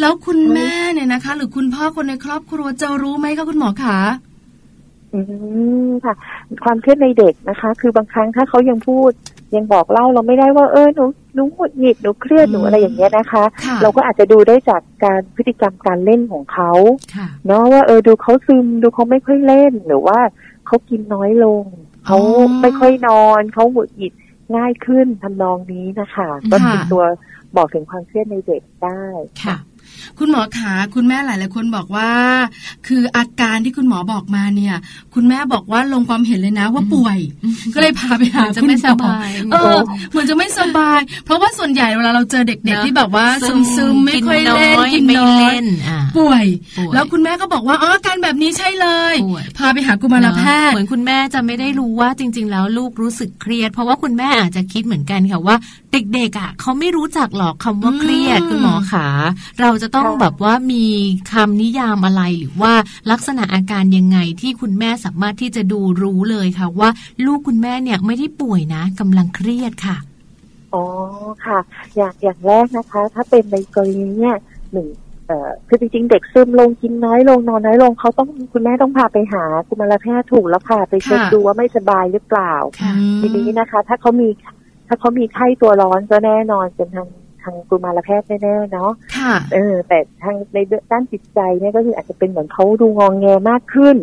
แล้วคุณแม่เนี่ยนะคะ หรือคุณพ่อคนในครอบครัวจะรู้ไหมคะคุณหมอคะอืมค่ะ ความเครียดในเด็กนะคะ คือบางครั้งถ้าเขายังพูด ยังบอกเล่าเราไม่ได้ว่าเออหนูหนูหงุดหงิดหนูเครียดหนูอะไรอย่างเงี้ยนะคะ เราก็อาจจะดูได้จากการพฤติกรรมการเล่นของเขาเนาะว่าเออดูเขาซึมดูเขาไม่ค่อยเล่นหรือว่าเขากินน้อยลงเขาไม่ค่อยนอนเขาหงุดหงิดง่ายขึ้นทำนองนี้นะคะ ก็เป็นตัวบอกถึงความเครียดในเด็กได้ค่ะ คุณหมอขาคุณแม่หลายหลายคนบอกว่า คืออาการที่คุณหมอบอกมาเนี่ย คุณแม่บอกว่าลงความเห็นเลยนะว่าป่วย ก็เลยพาไปหาจะไม่สบายเออเหมือนจะไม่สบาย เพราะว่าส่วนใหญ่เวลาเราเจอเด็กๆที่แบบว่าซึมซึมไม่ค่อยเล่นกินน้อยป่วย แล้วคุณแม่ก็บอกว่าอ๋ออาการแบบนี้ใช่เลย พาไปหากุมารแพทย์เหมือนคุณแม่จะไม่ได้รู้ว่าจริง ๆ แล้วลูกรู้สึกเครียด เพราะว่าคุณแม่อาจจะคิดเหมือนกันค่ะว่า เด็กๆอะเขาไม่รู้จักหรอกคำว่าเครียดคุณหมอขาเราจะต้องแบบว่ามีคำนิยามอะไรหรือว่าลักษณะอาการยังไงที่คุณแม่สามารถที่จะดูรู้เลยค่ะ ว่าลูกคุณแม่เนี่ยไม่ได้ป่วยนะกำลังเครียดค่ะอ๋อค่ะ อย่างอย่างแรกนะคะ ถ้าเป็นในกรณีเนี่ยหนึ่งเอ่อคือจริงๆ เด็กซึมลงกินน้อยลงนอนน้อยลงเขาต้องคุณแม่ต้องพาไปหากุมารแพทย์ถูกแล้วค่ะไปเช็คดูว่าไม่สบายหรือเปล่า ทีนี้นะคะ ถ้าเขามีถ้าเขามีไข้ตัวร้อนก็แน่นอนเป็นทาง ทางกุมารแพทย์แน่ๆเนาะค่ะเออ แต่ทางในด้านจิตใจเนี่ยก็คืออาจจะเป็นเหมือนเขาดูงองแงมากขึ้น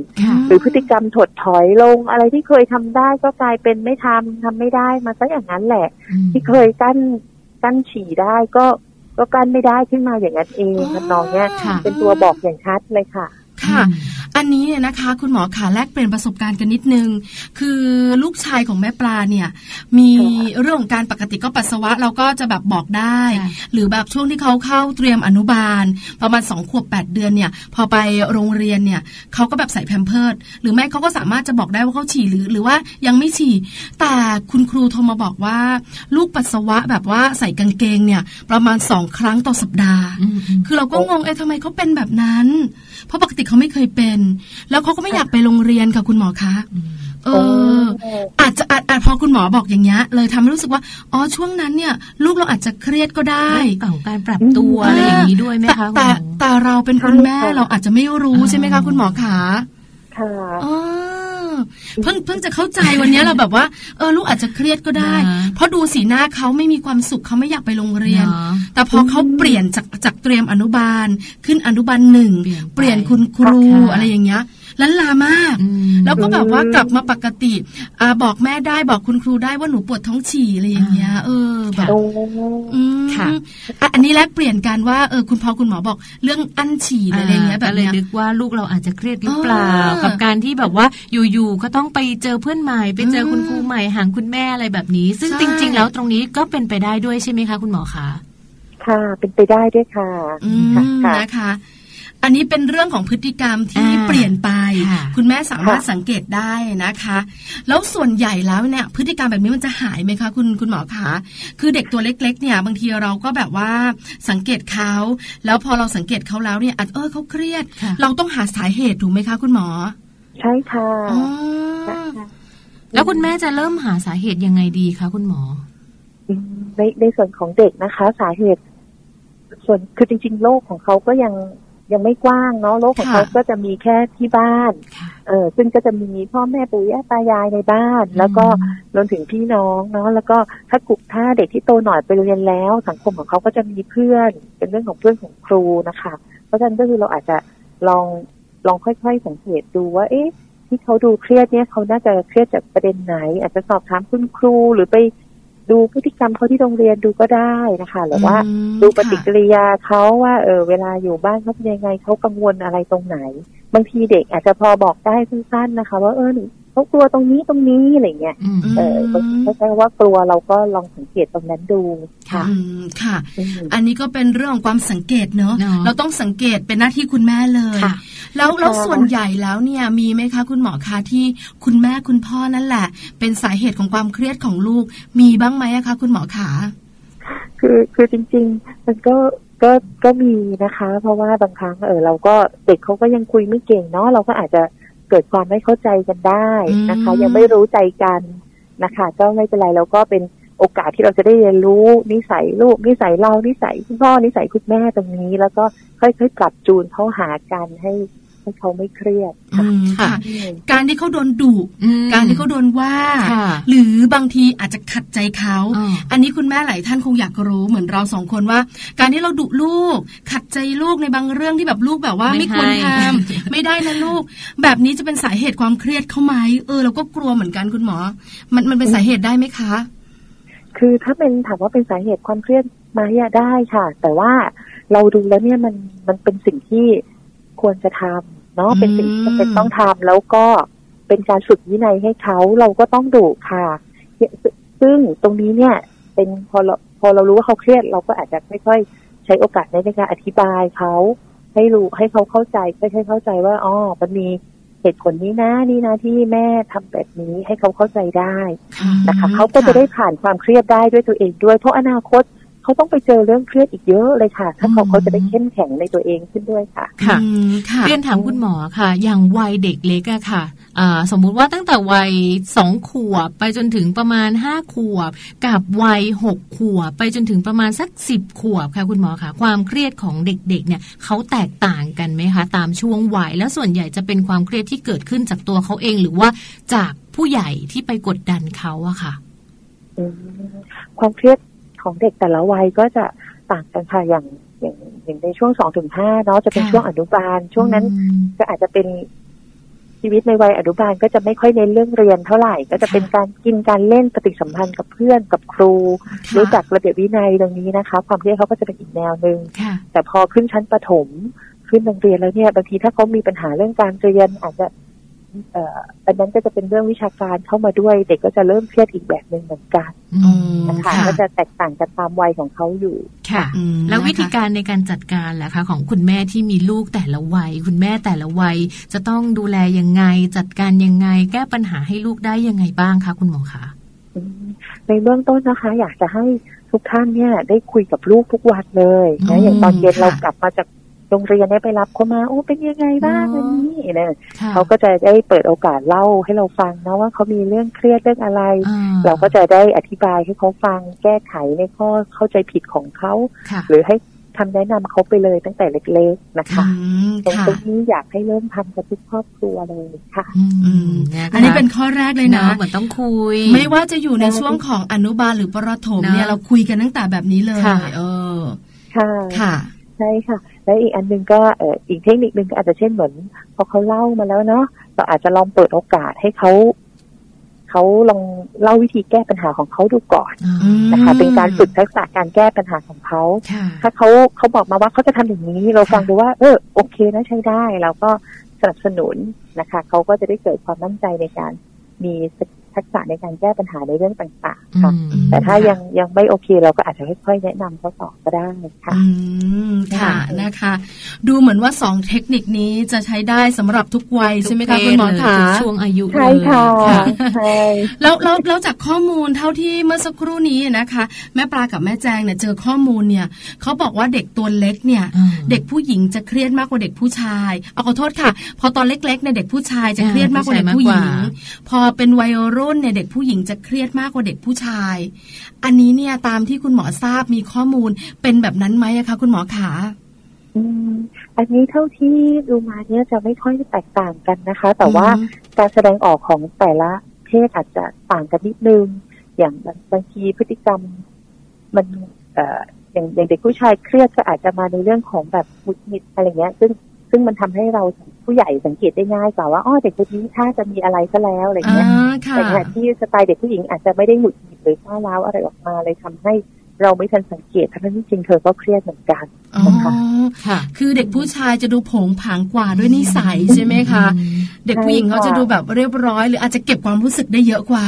หรือพฤติกรรมถดถอยลง อะไรที่เคยทำได้ก็กลายเป็นไม่ทำทำไม่ได้มาซะอย่างนั้นแหละ ที่เคยกั้นกั้นฉี่ได้ก็ก็กั้นไม่ได้ขึ้นมาอย่างนั้นเองทำนองเนี้ยเป็นตัวบอกอย่างชัดเลยค่ะ ค่ะ อันนี้เนี่ยนะคะ คุณหมอขาแลกเปลี่ยนประสบการณ์กันนิดนึง คือลูกชายของแม่ปลาเนี่ย มีเรื่องของการปกติก็ปัสสาวะเราก็จะแบบบอกได้ หรือแบบช่วงที่เขาเข้าเตรียมอนุบาล ประมาณสองขวบแปดเดือนเนี่ย พอไปโรงเรียนเนี่ยเขาก็แบบใส่แพมเพิร์ดหรือแม่เขาก็สามารถจะบอกได้ว่าเขาฉี่หรือ หรือว่ายังไม่ฉี่แต่คุณครูโทรมาบอกว่า ลูกปัสสาวะแบบว่าใส่กางเกงเนี่ย ประมาณสองครั้งต่อสัปดาห์ คือเราก็งงเอ๊ะทำไมเขาเป็นแบบนั้น เพราะปกติเขาไม่เคยเป็น แล้วเขาก็ไม่อยากไปโรงเรียนค่ะคุณหมอคะเอออาจจะอาจอาจพอคุณหมอบอกอย่างเงี้ยเลยทำให้รู้สึกว่าอ๋อช่วงนั้นเนี่ย ลูกเราอาจจะเครียดก็ได้ต่างการปรับตัวอะไรอย่างนี้ด้วยไหมคะแต่แต่เราเป็นคุณแม่เราอาจจะไม่รู้ใช่ไหมคะคุณหมอคะค่ะ เพิ่งเพิ่งจะเข้าใจวันนี้เราแบบว่าเออลูกอาจจะเครียดก็ได้ เพราะดูสีหน้าเขาไม่มีความสุขเขาไม่อยากไปโรงเรียน แต่พอเขาเปลี่ยนจากจากเตรียมอนุบาล ขึ้นอนุบาลหนึ่งเปลี่ยนคุณครูอะไรอย่างเงี้ย ลันลามาก แล้วก็แบบว่ากลับมาปกติอบอกแม่ได้บอกคุณครูได้ว่าหนูปวดท้องฉี่อะไรอย่างเงี้ยเออแบบค่ะอันนี้แลกเปลี่ยนกันว่าเออคุณพ่อคุณหมอบอกเรื่องอั้นฉี่อะไรเงี้ยแบบเลยนึกว่าลูกเราอาจจะเครียดหรือเปล่า กับการที่แบบว่าอยู่ๆก็ต้องไปเจอเพื่อนใหม่ไปเจอคุณครูใหม่ห่างคุณแม่อะไรแบบนี้ ซึ่งจริง ๆ แล้วตรงนี้ก็เป็นไปได้ด้วยใช่ไหมคะ คุณหมอคะค่ะเป็นไปได้ด้วยค่ะนะคะ อันนี้เป็นเรื่องของพฤติกรรมที่เปลี่ยนไป คุณแม่สามารถสังเกตได้นะคะ แล้วส่วนใหญ่แล้วเนี่ยพฤติกรรมแบบนี้มันจะหายไหมคะคุณคุณหมอคะคือเด็กตัวเล็ก ๆ เนี่ย บางทีเราก็แบบว่าสังเกตเขาแล้วพอเราสังเกตเขาแล้วเนี่ยเออเขาเครียด เราต้องหาสาเหตุถูกไหมคะ คุณหมอ ใช่ค่ะแล้วคุณแม่จะเริ่มหาสาเหตุยังไงดีคะคุณหมอในในส่วนของเด็กนะคะ สาเหตุ ส่วนคือจริง ๆโลกของเขาก็ยัง ยังไม่กว้างเนาะโลกของเขาก็จะมีแค่ที่บ้าน เออซึ่งก็จะมีพ่อแม่ปู่ย่าตายายในบ้าน แล้วก็รวมถึงพี่น้องเนาะแล้วก็ถ้ากลุ่มถ้าเด็กที่โตหน่อยไปเรียนแล้ว สังคมของเขาก็จะมีเพื่อน เป็นเรื่องของเพื่อนของครูนะคะ เพราะฉะนั้นก็คือเราอาจจะลองลองค่อยๆสังเกตดูว่า เอ๊ะ ที่เขาดูเครียดเนี่ยเขาน่าจะเครียดจากประเด็นไหน อาจจะสอบถามคุณครูหรือไป ดูพฤติกรรมเขาที่โรงเรียนดูก็ได้นะคะหรือว่าดูปฏิกิริยาเขาว่าเออเวลาอยู่บ้านเขาเป็นยังไงเขากังวลอะไรตรงไหน บางทีเด็กอาจจะพอบอกได้สั้นๆนะคะ ว่าเออ เขากลัวตรงนี้ตรงนี้อะไรเงี้ย เออเขาใช้ว่ากลัวเราก็ลองสังเกตตรงนั้นดูค่ะค่ะ อันนี้ก็เป็นเรื่องของความสังเกตเนอะเราต้องสังเกตเป็นหน้าที่คุณแม่เลยแล้วแล้วส่วนใหญ่แล้วเนี่ยมีไหมคะคุณหมอคะที่คุณแม่คุณพ่อนั่นแหละ เป็นสาเหตุของความเครียดของลูกมีบ้างไหมคะคุณหมอขาคือคือจริง ๆ มันก็ก็ก็มีนะคะ เพราะว่าบางครั้งเออเราก็เด็กเขาก็ยังคุยไม่เก่งเนาะเราก็อาจจะ เกิดความไม่เข้าใจกันได้นะคะ ยังไม่รู้ใจกันนะคะก็ไม่เป็นไรเราก็เป็นโอกาสที่เราจะได้เรียนรู้นิสัยลูกนิสัยเรานิสัยคุณพ่อนิสัยคุณแม่ตรงนี้ แล้วก็ค่อยๆปรับจูนเข้าหากันให้ ให้เขาไม่เครียดค่ะ การที่เขาโดนดุการที่เขาโดนว่า หรือบางทีอาจจะขัดใจเขา อันนี้คุณแม่หลายท่านคงอยากรู้เหมือนเราสองคนว่า การที่เราดุลูก ขัดใจลูกในบางเรื่องที่แบบลูกแบบว่าไม่ควรทำไม่ได้นะลูก แบบนี้จะเป็นสาเหตุความเครียดเขาไหมเออเราก็กลัวเหมือนกันคุณหมอ มันมันเป็นสาเหตุได้ไหมคะ คือถ้าเป็นถามว่าเป็นสาเหตุความเครียดไหมได้ค่ะ แต่ว่าเราดูแล้วเนี่ยมันมันเป็นสิ่งที่ ควรจะทำเนาะเป็นสิ่งที่เป็นต้องทำแล้วก็เป็นการฝึกวินัยให้เขาเราก็ต้องดุค่ะ ซึ่งตรงนี้เนี่ย เป็นพอเราพอเรารู้ว่าเขาเครียด เราก็อาจจะค่อยๆใช้โอกาสในการอธิบายเขาให้รู้ให้เขาเข้าใจค่อยๆเข้าใจว่าอ๋อมันมีเหตุผลนี้นะนี่นะที่แม่ทำแบบนี้ให้เขาเข้าใจได้นะคะเขาก็จะได้ผ่านความเครียดได้ด้วยตัวเองด้วย เพราะอนาคต เขาต้องไปเจอเรื่องเครียดอีกเยอะเลยค่ะ ถ้าเขาเขาจะได้เข้มแข็งในตัวเองขึ้นด้วยค่ะ ค่ะเรียนถามคุณหมอค่ะ อย่างวัยเด็กเล็กอะค่ะสมมุติว่าตั้งแต่วัยสองขวบไปจนถึงประมาณห้าขวบ กับวัยหกขวบไปจนถึงประมาณสักสิบขวบค่ะคุณหมอคะความเครียดของเด็กๆเนี่ยเขาแตกต่างกันไหมคะตามช่วงวัยแล้วส่วนใหญ่จะเป็นความเครียดที่เกิดขึ้นจากตัวเขาเองหรือว่าจากผู้ใหญ่ที่ไปกดดันเขาอะค่ะความเครียด ของเด็กแต่ละวัยก็จะต่างกันค่ะอย่างอย่างอย่างในช่วงสองถึงห้าเนาะจะเป็นช่วงอนุบาล ช่วงนั้นก็อาจจะเป็นชีวิตในวัยอนุบาลก็จะไม่ค่อยเน้นเรื่องเรียนเท่าไหร่ ก็จะเป็นการกินการเล่นปฏิสัมพันธ์กับเพื่อนกับครู รู้จักระเบียบวินัยตรงนี้นะคะ ความเครียดเขาก็จะเป็นอีกแนวหนึ่งแต่พอขึ้นชั้นประถมขึ้นโรงเรียนแล้วเนี่ยบางทีถ้าเขามีปัญหาเรื่องการเรียนอาจจะเอ่ออันนั้นก็จะเป็นเรื่องวิชาการเข้ามาด้วย เด็กก็จะเริ่มเครียดอีกแบบหนึ่งเหมือนกันนะคะก็จะแตกต่างกันตามวัยของเขาอยู่ค่ะ แล้ววิธีการในการจัดการล่ะคะของคุณแม่ที่มีลูกแต่ละวัย คุณแม่แต่ละวัยจะต้องดูแลยังไง จัดการยังไง แก้ปัญหาให้ลูกได้ยังไงบ้างคะคุณหมอคะในเบื้องต้นนะคะ อยากจะให้ทุกท่านเนี่ยได้คุยกับลูกทุกวันเลยนะอย่างตอนเย็นเรากลับมาจาก โรงเรียนได้ไปรับเขามาโอ้เป็นยังไงบ้างอันนี้เนี่ยเขาก็จะได้เปิดโอกาสเล่าให้เราฟังนะว่าเขามีเรื่องเครียดเรื่องอะไร เราก็จะได้อธิบายให้เขาฟังแก้ไขในข้อเข้าใจผิดของเขาหรือให้คำแนะนำเขาไปเลยตั้งแต่เล็กๆนะคะตรงนี้อยากให้เริ่มทำกับทุกครอบครัวเลยค่ะอันนี้เป็นข้อแรกเลยนะเหมือนต้องคุย ไม่ว่าจะอยู่ในช่วงของอนุบาลหรือประถมเนี่ยเราคุยกันตั้งแต่แบบนี้เลย เออค่ะค่ะ ใช่ค่ะ แล้วอีกอันนึงก็เอออีกเทคนิคนึงก็อาจจะเช่นเหมือน พอเขาเล่ามาแล้วเนาะเราอาจจะลองเปิดโอกาสให้เขาเขาลองเล่าวิธีแก้ปัญหาของเขาดูก่อนนะคะ เป็นการฝึกทักษะการแก้ปัญหาของเขา ถ้าเขาเขาบอกมาว่าเขาจะทำอย่างนี้ เราฟังดูว่าเออโอเคนะใช้ได้เราก็สนับสนุนนะคะ เขาก็จะได้เกิดความมั่นใจในการมี ทักษะในการแก้ปัญหาในเรื่องต่างๆค่ะ แต่ถ้ายังยังไม่โอเค เราก็อาจจะค่อยๆแนะนำเขาต่อก็ได้ค่ะอืมค่ะนะคะ ดูเหมือนว่าสองเทคนิคนี้จะใช้ได้สำหรับทุกวัยใช่ไหมคะคุณหมอคะช่วงอายุใช่ค่ะใช่แล้วแล้วแล้วจากข้อมูลเท่าที่เมื่อสักครู่นี้นะคะ แม่ปลากับแม่แจงเนี่ยเจอข้อมูลเนี่ยเขาบอกว่าเด็กตัวเล็กเนี่ย เด็กผู้หญิงจะเครียดมากกว่าเด็กผู้ชายเอาขอโทษค่ะ พอตอนเล็กๆเนี่ยเด็กผู้ชายจะเครียดมากกว่าเด็กผู้หญิง พอเป็นวัยรุ่นเนี่ยเด็กผู้หญิงจะเครียดมากกว่าเด็กผู้ชาย อันนี้เนี่ยตามที่คุณหมอทราบมีข้อมูลเป็นแบบนั้นไหมคะคุณหมอขาอันนี้เท่าที่ดูมาเนี่ยจะไม่ค่อยแตกต่างกันนะคะ แต่ว่าการแสดงออกของแต่ละเพศอาจจะต่างกันนิดนึง อย่างบางทีพฤติกรรมมันเอ่ออย่างอย่างเด็กผู้ชายเครียดก็อาจจะมาในเรื่องของแบบมุดมิดอะไรเงี้ย ซึ่งซึ่งมันทำให้เราผู้ใหญ่สังเกตได้ง่ายกว่าว่าอ๋อเด็กคนนี้ถ้าจะมีอะไรซะแล้วอะไรเงี้ยแต่ขณะที่สไตล์เด็กผู้หญิงอาจจะไม่ได้หงุดหงิดหรือก้าวร้าวอะไรออกมาเลยทำให้ เราไม่ทันสังเกตทั้งที่จริงเธอก็เครียดเหมือนกันนะคะคือเด็กผู้ชายจะดูผงผางกว่าด้วยนิสัยใช่ไหมคะ เด็กผู้หญิงเขาจะดูแบบเรียบร้อย หรืออาจจะเก็บความรู้สึกได้เยอะกว่า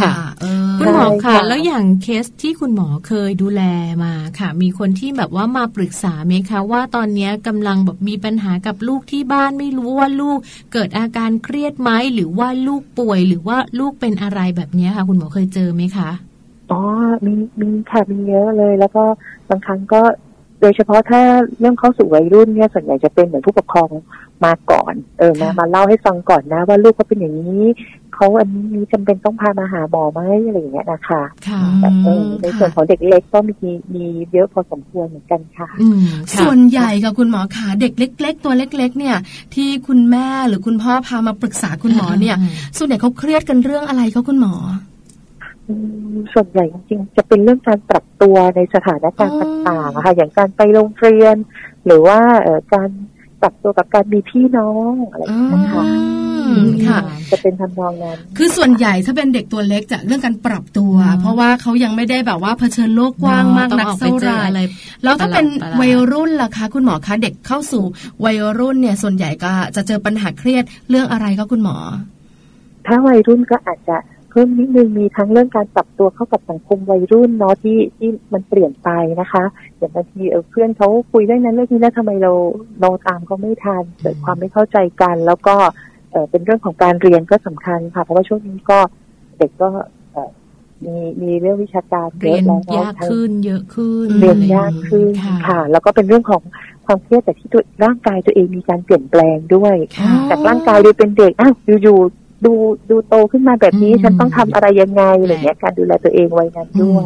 คุณหมอค่ะ แล้วอย่างเคสที่คุณหมอเคยดูแลมาค่ะ มีคนที่แบบว่ามาปรึกษาไหมคะ ว่าตอนนี้กำลังแบบมีปัญหากับลูกที่บ้านไม่รู้ว่าลูกเกิดอาการเครียดไหมหรือว่าลูกป่วยหรือว่าลูกเป็นอะไรแบบนี้ค่ะ คุณหมอเคยเจอไหมคะ อ๋อมีมีค่ะมีเยอะเลย แล้วก็บางครั้งก็โดยเฉพาะถ้าเรื่องเข้าสู่วัยรุ่นเนี่ยส่วนใหญ่จะเป็นเหมือนผู้ปกครองมาก่อน เออมามาเล่าให้ฟังก่อนนะ ว่าลูกเขาเป็นอย่างนี้เขาอันนี้จำเป็นต้องพามาหาหมอไหมอะไรอย่างเงี้ยนะคะแต่ในส่วนของเด็กเล็กก็มีมีเยอะพอสมควรเหมือนกันค่ะส่วนใหญ่กับคุณหมอขาเด็กเล็ก ๆ ตัวเล็ก ๆ เนี่ย ที่คุณแม่หรือคุณพ่อพามาปรึกษาคุณหมอเนี่ย ส่วนใหญ่เขาเครียดกันเรื่องอะไรเขาคุณหมอ ส่วนใหญ่จริงๆ จะเป็นเรื่องการปรับตัวในสถานการณ์ต่างๆค่ะอย่างการไปโรงเรียน หรือว่าการปรับตัวกับการมีพี่น้องอะไรอย่างเงี้ยค่ะค่ะ จะเป็นทำนองนั้น คือส่วนใหญ่ถ้าเป็นเด็กตัวเล็กจะเรื่องการปรับตัว เพราะว่าเขายังไม่ได้แบบว่าเผชิญโลกกว้างมากนักเท่าไหร่แล้วถ้าเป็นวัยรุ่นล่ะคะ คุณหมอคะเด็กเข้าสู่วัยรุ่นเนี่ย ส่วนใหญ่ก็จะเจอปัญหาเครียดเรื่องอะไรก็คุณหมอถ้าวัยรุ่นก็อาจจะ เพิ่มนิดนึงมีทั้งเรื่องการปรับตัวเข้ากับสังคมวัยรุ่นเนาะที่ที่มันเปลี่ยนไปนะคะอย่างบางทีเพื่อนเขาคุยเรื่องนั้นเรื่องนี้แล้วทำไมเราเราตามเขาไม่ทันเกิดความไม่เข้าใจกัน แล้วก็เออเป็นเรื่องของการเรียนก็สำคัญค่ะเพราะว่าช่วงนี้ก็เด็กก็มีมีเรื่องวิชาการเยอะแล้วยากขึ้นเยอะขึ้นเรียนยากขึ้นค่ะ แล้วก็เป็นเรื่องของความเครียดแต่ที่ตัวร่างกายตัวเองมีการเปลี่ยนแปลงด้วยจากร่างกายดูเป็นเด็กอ้าวอยู่ ดูดูโตขึ้นมาแบบนี้ฉันต้องทำอะไรยังไงอะไรเงี้ยการดูแลตัวเองไว้นั้นด้วย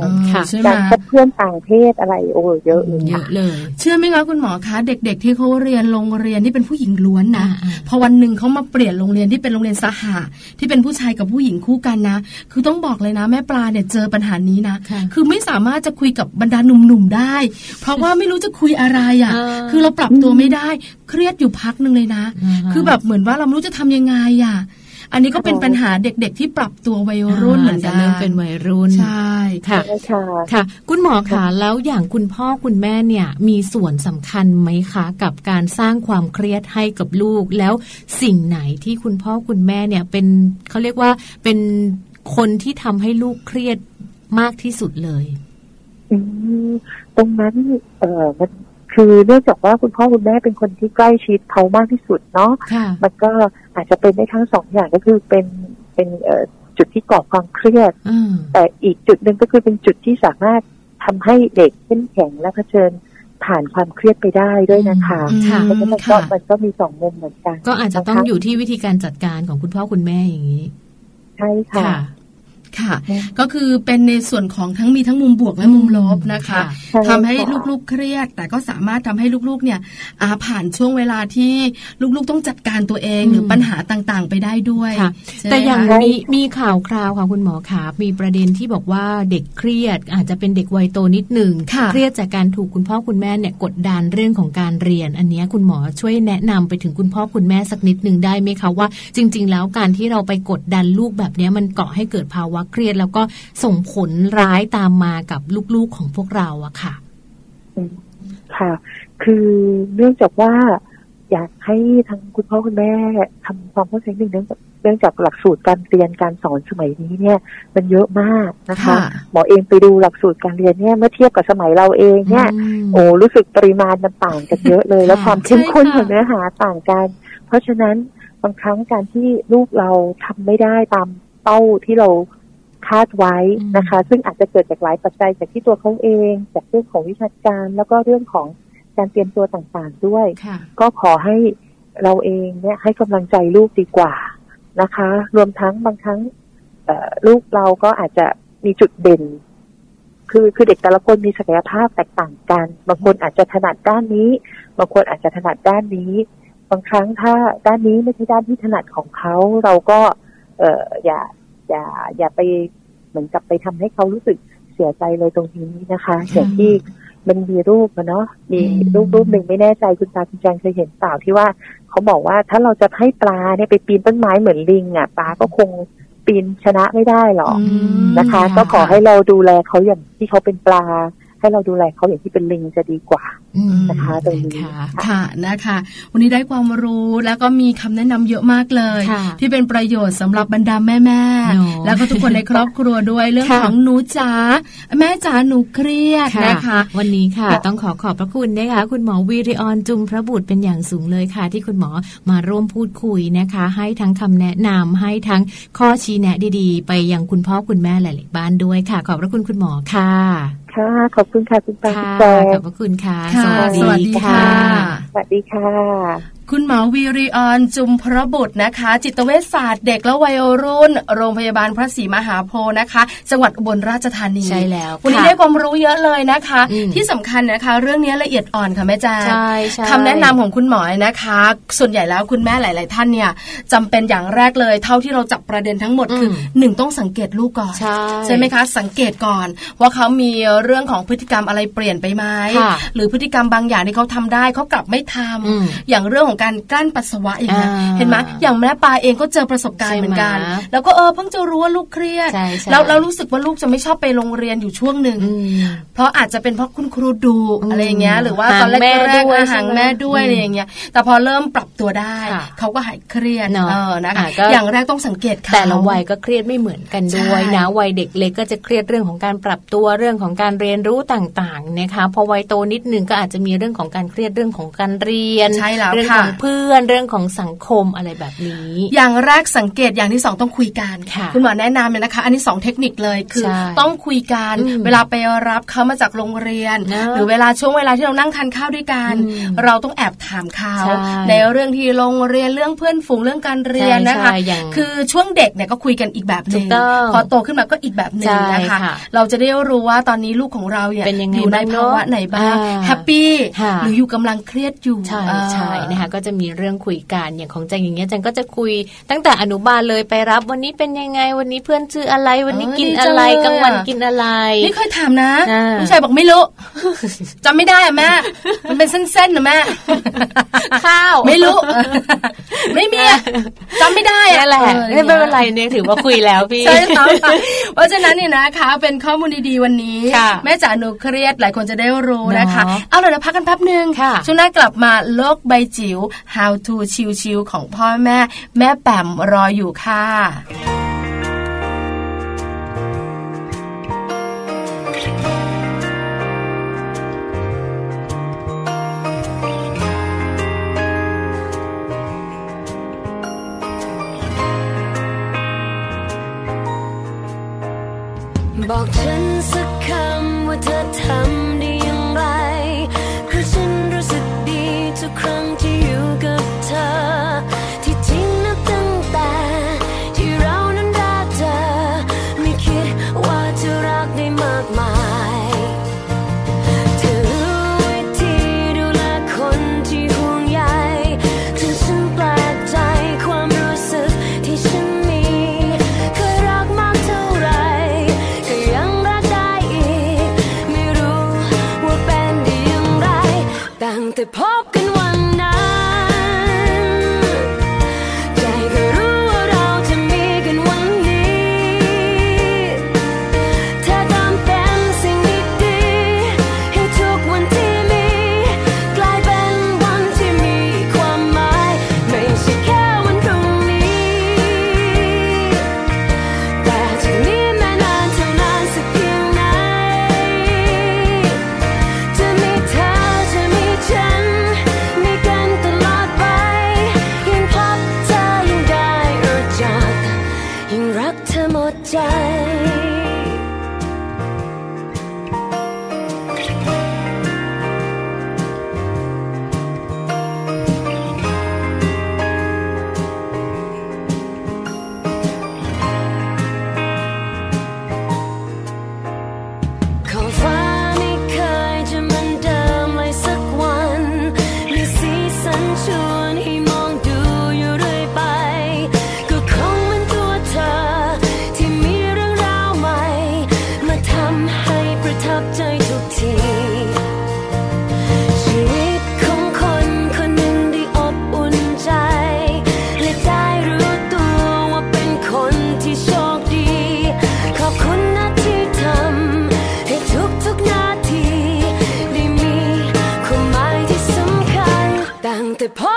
การพบเพื่อนต่างเพศอะไรโอ้เยอะเลยเยอะเลย เชื่อไหมคะคุณหมอคะเด็ก ๆ ที่เขาเรียนโรงเรียนที่เป็นผู้หญิงล้วนนะพอวันหนึ่งเขามาเปลี่ยนโรงเรียนที่เป็นโรงเรียนสหะที่เป็นผู้ชายกับผู้หญิงคู่กันนะ คือต้องบอกเลยนะแม่ปลาเนี่ยเจอปัญหานี้นะคือไม่สามารถจะคุยกับบรรดาหนุ่มๆได้ เพราะว่าไม่รู้จะคุยอะไรอะคือเราปรับตัวไม่ได้ เครียดอยู่พักหนึ่งเลยนะ คือแบบเหมือนว่าเราไม่รู้จะทำยังไงอะ อันนี้ก็เป็นปัญหาเด็กๆที่ปรับตัววัยรุ่นเหมือนกันเริ่มเป็นวัยรุ่นใช่ค่ะค่ะ คุณหมอคะแล้วอย่างคุณพ่อคุณแม่เนี่ยมีส่วนสำคัญไหมคะกับการสร้างความเครียดให้กับลูก แล้วสิ่งไหนที่คุณพ่อคุณแม่เนี่ยเป็นเขาเรียกว่าเป็นคนที่ทำให้ลูกเครียดมากที่สุดเลยตรงนั้นเออมัน คือเนื่องจากว่าคุณพ่อคุณแม่เป็นคนที่ใกล้ชิดเขามากที่สุดเนาะมันก็อาจจะเป็นได้ทั้งสองอย่างก็คือเป็นเป็นจุดที่ก่อความเครียดแต่อีกจุดหนึ่งก็คือเป็นจุดที่สามารถทำให้เด็กเข้มแข็งและเผชิญผ่านความเครียดไปได้ด้วยนะคะเพราะฉะนั้นมันก็มันก็มีสองมุมเหมือนกัน ก็อาจจะต้องอยู่ที่วิธีการจัดการของคุณพ่อคุณแม่อย่างนี้ ใช่ค่ะ ค่ะ ก็คือเป็นในส่วนของทั้งมีทั้งมุมบวกและมุมลบนะคะทำให้ลูกๆเครียด แต่ก็สามารถทำให้ลูกๆเนี่ยอาผ่านช่วงเวลาที่ลูกๆต้องจัดการตัวเองหรือปัญหาต่างๆ ไปได้ด้วย แต่อย่างมีมีข่าวคราวค่ะคุณหมอคะมีประเด็นที่บอกว่าเด็กเครียดอาจจะเป็นเด็กวัยโตนิดหนึ่งเครียดจากการถูกคุณพ่อคุณแม่เนี่ยกดดันเรื่องของการเรียน อันนี้คุณหมอช่วยแนะนำไปถึงคุณพ่อคุณแม่สักนิดหนึ่งได้ไหมคะว่า จริง ๆ แล้วการที่เราไปกดดันลูกแบบนี้มันเกาะให้เกิดภาวะเครียดแล้วก็ส่งผลร้ายตามมากับลูกๆของพวกเราอะค่ะ ค่ะ คือเนื่องจากว่าอยากให้ทั้งคุณพ่อคุณแม่ทำความเข้าใจหนึ่งเนื่องจากเนื่องจากหลักสูตรการเรียนการสอนสมัยนี้เนี่ย มันเยอะมากนะคะ หมอเองไปดูหลักสูตรการเรียนเนี่ยเมื่อเทียบกับสมัยเราเองเนี่ยโอ้รู้สึกปริมาณมันต่างกันเยอะเลย แล้วความเข้มข้นของเนื้อหาต่างกัน เพราะฉะนั้นบางครั้งการที่ลูกเราทำไม่ได้ตามเป้าที่เรา คาดไว้นะคะ ซึ่งอาจจะเกิดจากหลายปัจจัยจากที่ตัวเขาเอง จากเรื่องของวิชาการ แล้วก็เรื่องของการเตรียมตัวต่างๆด้วย ก็ขอให้เราเองเนี่ยให้กำลังใจลูกดีกว่านะคะ รวมทั้งบางครั้งลูกเราก็อาจจะมีจุดเด่น คือคือเด็กแต่ละคนมีศักยภาพแตกต่างกัน บางคนอาจจะถนัดด้านนี้ บางคนอาจจะถนัดด้านนี้ บางครั้งถ้าด้านนี้ไม่ใช่ด้านที่ถนัดของเขา เราก็ เอออย่า อย่าอย่าไปเหมือนกับไปทำให้เขารู้สึกเสียใจเลยตรงนี้นะคะอย่างที่มันมีรูปนะเนาะมีรูปรูปหนึ่งไม่แน่ใจคุณตาคุณแจงเคยเห็นเปล่าที่ว่าเขาบอกว่าถ้าเราจะให้ปลาเนี่ยไปปีนต้นไม้เหมือนลิงอะปลาก็คงปีนชนะไม่ได้หรอกนะคะ ก็ขอให้เราดูแลเขาอย่างที่เขาเป็นปลา ให้เราดูแลเขาอย่างที่เป็นลิงจะดีกว่านะคะตรงนี้ค่ะนะคะ วันนี้ได้ความรู้แล้วก็มีคำแนะนำเยอะมากเลย ที่เป็นประโยชน์สำหรับบรรดาแม่แม่แล้วก็ทุกคนในครอบครัวด้วยเรื่องของหนูจ๋าแม่จ๋าหนูเครียดนะคะ วันนี้ค่ะ ต้องขอขอบพระคุณนะคะ คุณหมอวีริออนจุมพระบุตรเป็นอย่างสูงเลยค่ะ ที่คุณหมอมาร่วมพูดคุยนะคะ ให้ทั้งคำแนะนำให้ทั้งข้อชี้แนะดีๆ ไปยังคุณพ่อคุณแม่หลายๆบ้านด้วยค่ะ ขอบพระคุณคุณหมอค่ะ ค่ะ ขอบคุณค่ะคุณปาคุณแจขอบพระคุณค่ะ สวัสดีค่ะ สวัสดีค่ะ คุณหมอวีริออนจุมพระบุตรนะคะ จิตเวชศาสตร์เด็กและวัยรุ่น โรงพยาบาลพระศรีมหาโพธิ์นะคะ จังหวัดอุบลราชธานีใช่แล้ววันนี้ได้ความรู้เยอะเลยนะคะ ที่สำคัญนะคะ เรื่องนี้ละเอียดอ่อนค่ะแม่จ้าใช่ใช่คำแนะนำของคุณหมอนะคะ ส่วนใหญ่แล้วคุณแม่หลาย ๆ ท่านเนี่ยจำเป็นอย่างแรกเลย เท่าที่เราจับประเด็นทั้งหมดคือหนึ่งต้องสังเกตลูกก่อนใช่ไหมคะ สังเกตก่อน ว่าเขามีเรื่องของพฤติกรรมอะไรเปลี่ยนไปไหมหรือพฤติกรรมบางอย่างที่เขาทำได้เขากลับไม่ทำอย่างเรื่องของการกั้นปัสสาวะอย่างนี้เห็นไหมอย่างแม่ปลาเองก็เจอประสบการณ์เหมือนกัน แล้วก็เออเพิ่งจะรู้ว่าลูกเครียดแล้วเรารู้สึกว่าลูกจะไม่ชอบไปโรงเรียนอยู่ช่วงหนึ่งเพราะอาจจะเป็นเพราะคุณครูดูอะไรอย่างเงี้ย หรือว่าตอนแรกแรกห่างแม่ด้วยอะไรอย่างเงี้ย แต่พอเริ่มปรับตัวได้ เขาก็หายเครียดเออนะคะอย่างแรกต้องสังเกตแต่ละวัยก็เครียดไม่เหมือนกันด้วยนะวัยเด็กเล็กก็จะเครียดเรื่องของการปรับตัวเรื่องของการเรียนรู้ต่างๆนะคะพอวัยโตนิดนึงก็อาจจะมีเรื่องของการเครียดเรื่องของการเรียนเรื่องของเพื่อนเรื่องของสังคมอะไรแบบนี้ อย่างแรกสังเกตอย่างที่สองต้องคุยกันคุณหมอแนะนำเลยนะคะ อันนี้สองเทคนิคเลยคือต้องคุยกันเวลาไปรับเขามาจากโรงเรียน หรือเวลาช่วงเวลาที่เรานั่งทานข้าวด้วยกัน เราต้องแอบถามเขาในเรื่องที่โรงเรียนเรื่องเพื่อนฝูงเรื่องการเรียนนะคะ คือช่วงเด็กเนี่ยก็คุยกันอีกแบบหนึ่งพอโตขึ้นมาก็อีกแบบหนึ่งนะคะ เราจะได้รู้ว่าตอนนี้ลูกของเราเนี่ยอยู่ในภาวะไหนบ้างแฮปปี้หรืออยู่กำลังเครียดอยู่ใช่ใช่นะคะก็จะมีเรื่องคุยกันอย่างของจังอย่างเงี้ยจังก็จะคุยตั้งแต่อนุบาลเลยไปรับ วันนี้เป็นยังไงวันนี้เพื่อนชื่ออะไร วันนี้กินอะไรกลางวันกินอะไรนี่เคยถามนะผู้ชายบอกไม่รู้จำไม่ได้อะแม่มันเป็นเส้นๆนะแม่ข้าวไม่รู้ ไม่มีจำไม่ได้อะแหละไม่เป็นไรเนี่ยถือว่าคุยแล้วพี่ใช่ค่ะเพราะฉะนั้นเนี่ยนะคะเป็นข้อมูลดีๆวันนี้ แม่จ๋าหนูเครียดหลายคนจะได้รู้นะคะ เอาเลยเราพักกันแป๊บนึงช่วงหน้ากลับมาโลกใบจิ๋ว How to ชิวๆของพ่อแม่ แม่แป๋มรออยู่ค่ะ upon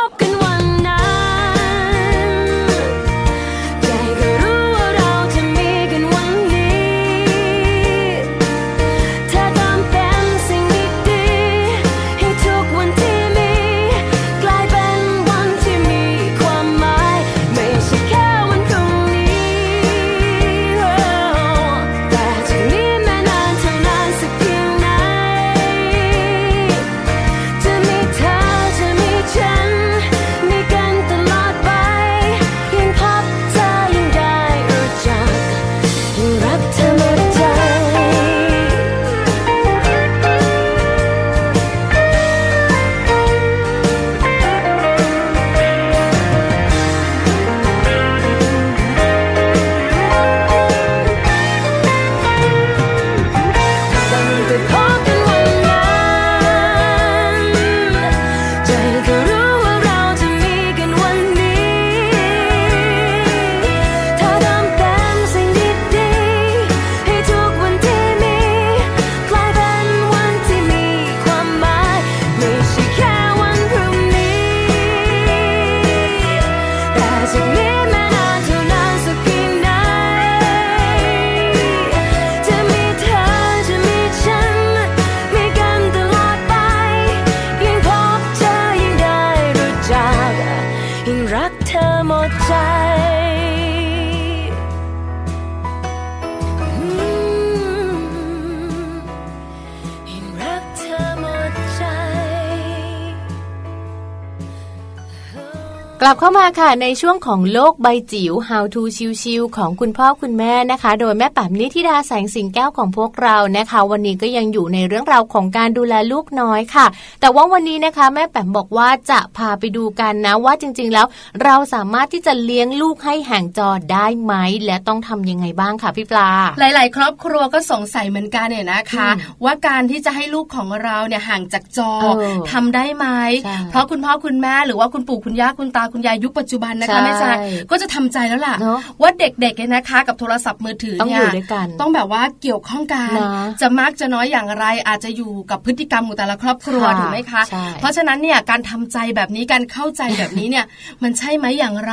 ลับเข้ามาค่ะในช่วงของโลกใบจิ๋ว How to ชิวๆของคุณพ่อคุณแม่นะคะ โดยแม่ป๋มนิธิดาแสงสิงแก้วของพวกเรานะคะ วันนี้ก็ยังอยู่ในเรื่องราวของการดูแลลูกน้อยค่ะ แต่ว่าวันนี้นะคะ แม่แป๋มบอกว่าจะพาไปดูกันนะว่าจริง ๆ แล้ว เราสามารถที่จะเลี้ยงลูกให้ห่างจอได้ไหมและต้องทำยังไงบ้างค่ะพี่ปลา หลาย ๆ ครอบครัวก็สงสัยเหมือนกันเนี่ยนะคะ ว่าการที่จะให้ลูกของเราเนี่ยห่างจากจอทำได้ไหมเพราะคุณพ่อคุณแม่หรือว่าคุณปู่คุณย่าคุณตาคุณยายยุคปัจจุบันนะคะแม่จ๋าก็จะทำใจแล้วล่ะ ว่าเด็กๆเนี่ยนะคะ กับโทรศัพท์มือถือเนี่ยต้องแบบว่าเกี่ยวข้องกัน จะมากจะน้อยอย่างไรอาจจะอยู่กับพฤติกรรมของแต่ละครอบครัวถูกไหมคะ เพราะฉะนั้นเนี่ยการทำใจแบบนี้การเข้าใจแบบนี้เนี่ยมันใช่ไหมอย่างไร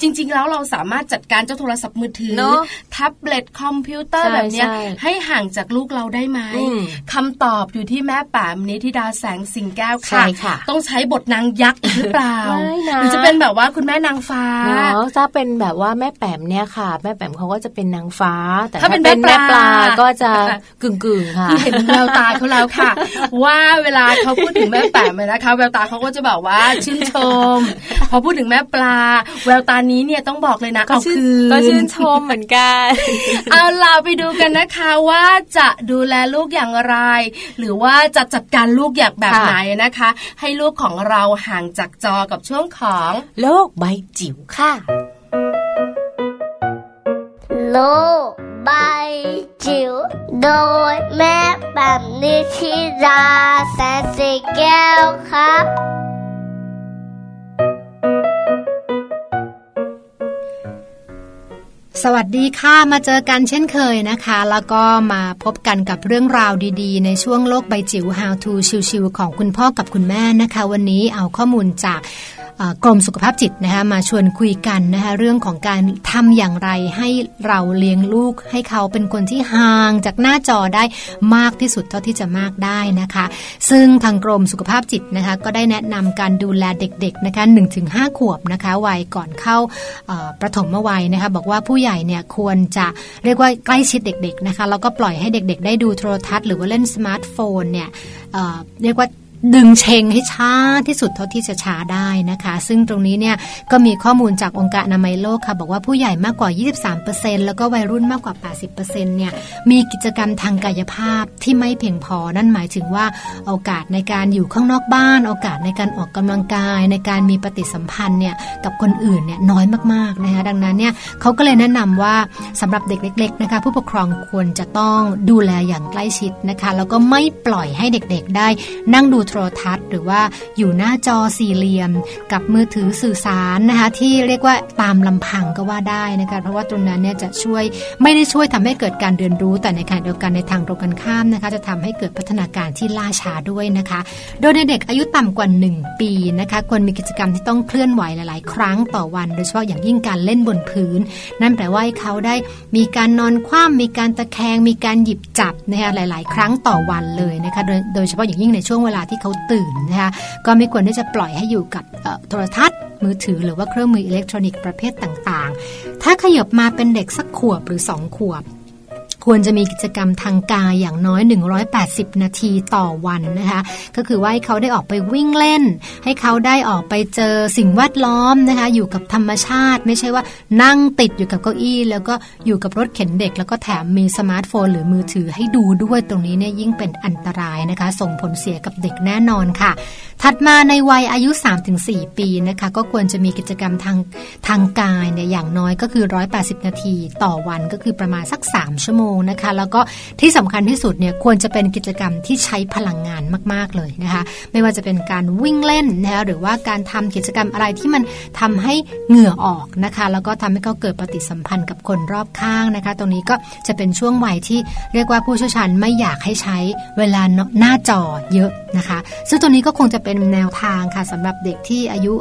จริง ๆ แล้วเราสามารถจัดการเจ้าโทรศัพท์มือถือแท็บเล็ตคอมพิวเตอร์แบบนี้ให้ห่างจากลูกเราได้ไหมคำตอบอยู่ที่แม่แปมนิธิดาแสงสิงแก้วค่ะ ต้องใช้บทนางยักษ์หรือเปล่าหรือจะเป็นแบบว่าคุณแม่นางฟ้าเนาะถ้าเป็นแบบว่าแม่แปมเนี่ยค่ะ แม่แปมเขาก็จะเป็นนางฟ้า แต่ถ้าเป็นแม่ปลาก็จะกึ่งกึ่งค่ะเห็นแววตาเขาแล้วค่ะ ว่าเวลาเขาพูดถึงแม่แปมนะคะแววตาเขาก็จะแบบว่าชื่นชม พอพูดถึงแม่ปลา แววตานี้เนี่ยต้องบอกเลยนะก็ชื่นก็ชื่นชมเหมือนกันเอาล่ะไปดูกันนะคะว่าจะดูแลลูกอย่างไร หรือว่าจะจัดการลูกอย่างแบบไหนนะคะ ให้ลูกของเราห่างจากจอกับช่วงของโลกใบจิ๋วค่ะ โลกใบจิ๋วโดยแม่แบบนิชิราแสนสีแก้วครับ สวัสดีค่ะมาเจอกันเช่นเคยนะคะ แล้วก็มาพบกันกับเรื่องราวดีๆ ในช่วงโลกใบจิ๋ว How to ชิวๆของคุณพ่อกับคุณแม่นะคะ วันนี้เอาข้อมูลจาก กรมสุขภาพจิตนะคะมาชวนคุยกันนะคะเรื่องของการทำอย่างไรให้เราเลี้ยงลูก ให้เขาเป็นคนที่ห่างจากหน้าจอได้มากที่สุดเท่าที่จะมากได้นะคะ ซึ่งทางกรมสุขภาพจิตนะคะก็ได้แนะนำการดูแลเด็กๆนะคะ1-5ขวบนะคะวัยก่อนเข้าประถมวัยนะคะบอกว่าผู้ใหญ่เนี่ยควรจะเรียกว่าใกล้ชิดเด็กๆนะคะแล้วก็ปล่อยให้เด็กๆ ได้ดูโทรทัศน์หรือว่าเล่นสมาร์ทโฟนเนี่ยเรียกว่า ดึงเชงให้ช้าที่สุดเท่าที่จะช้าได้นะคะ ซึ่งตรงนี้เนี่ยก็มีข้อมูลจากองค์การอนามัยโลกค่ะ บอกว่าผู้ใหญ่มากกว่า 23%แล้วก็วัยรุ่นมากกว่า 80%เนี่ยมีกิจกรรมทางกายภาพที่ไม่เพียงพอ นั่นหมายถึงว่าโอกาสในการอยู่ข้างนอกบ้าน โอกาสในการออกกำลังกาย ในการมีปฏิสัมพันธ์เนี่ยกับคนอื่นเนี่ยน้อยมากๆนะคะดังนั้นเนี่ยเขาก็เลยแนะนำว่าสำหรับเด็กเล็กๆนะคะผู้ปกครองควรจะต้องดูแลอย่างใกล้ชิดนะคะแล้วก็ไม่ปล่อยให้เด็กๆ ได้นั่งดูรทัศน์ หรือว่าอยู่หน้าจอสี่เหลี่ยม กับมือถือสื่อสารนะคะที่เรียกว่าตามลำพังก็ว่าได้นะคะเพราะว่าตรงนั้นเนี่ยจะช่วยไม่ได้ช่วยทำให้เกิดการเรียนรู้ แต่ในขณะเดียวกันในทางตรงกันข้ามนะคะจะทำให้เกิดพัฒนาการที่ล่าช้าด้วยนะคะ โดยในเด็กอายุต่ำกว่า 1 ปีนะคะควรมีกิจกรรมที่ต้องเคลื่อนไหวหลาย ๆ ครั้งต่อวัน โดยเฉพาะอย่างยิ่งการเล่นบนพื้น นั่นแปลว่าเขาได้มีการนอนคว่ำมีการตะแคงมีการหยิบจับนะคะหลาย ๆ ครั้งต่อวันเลยนะคะโดยโดยเฉพาะอย่างยิ่งในช่วงเวลาที่เขาตื่นนะคะก็ไม่ควรที่จะปล่อยให้อยู่กับโทรทัศน์ มือถือหรือว่าเครื่องมืออิเล็กทรอนิกส์ประเภทต่างๆ ถ้าขยบมาเป็นเด็กสักขวบหรือสองขวบ ควรจะมีกิจกรรมทางกายอย่างน้อย 180 นาทีต่อวันนะคะ ก็คือว่าให้เขาได้ออกไปวิ่งเล่น ให้เขาได้ออกไปเจอสิ่งแวดล้อมนะคะ อยู่กับธรรมชาติ ไม่ใช่ว่านั่งติดอยู่กับเก้าอี้ แล้วก็อยู่กับรถเข็นเด็ก แล้วก็แถมมีสมาร์ทโฟน หรือมือถือให้ดูด้วยตรงนี้เนี่ยยิ่งเป็นอันตรายนะคะ ส่งผลเสียกับเด็กแน่นอนค่ะ ถัดมาในวัยอายุ 3-4 ปีนะคะ ก็ควรจะมีกิจกรรมทางทางกายเนี่ยอย่างน้อยก็คือ 180 นาทีต่อวันก็คือประมาณสัก 3 ชั่วโมงงนะคะ แล้วก็ที่สำคัญที่สุดเนี่ยควรจะเป็นกิจกรรมที่ใช้พลังงานมาก ๆ เลยนะคะ ไม่ว่าจะเป็นการวิ่งเล่นนะคะหรือว่าการทำกิจกรรมอะไรที่มันทำให้เหงื่อออกนะคะ แล้วก็ทำให้เขาเกิดปฏิสัมพันธ์กับคนรอบข้างนะคะ ตรงนี้ก็จะเป็นช่วงวัยที่เรียกว่าผู้เชี่ยวชาญไม่อยากให้ใช้เวลาหน้าจอเยอะนะคะ ซึ่งตัวนี้ก็คงจะเป็นแนวทางค่ะสำหรับเด็กที่อายุ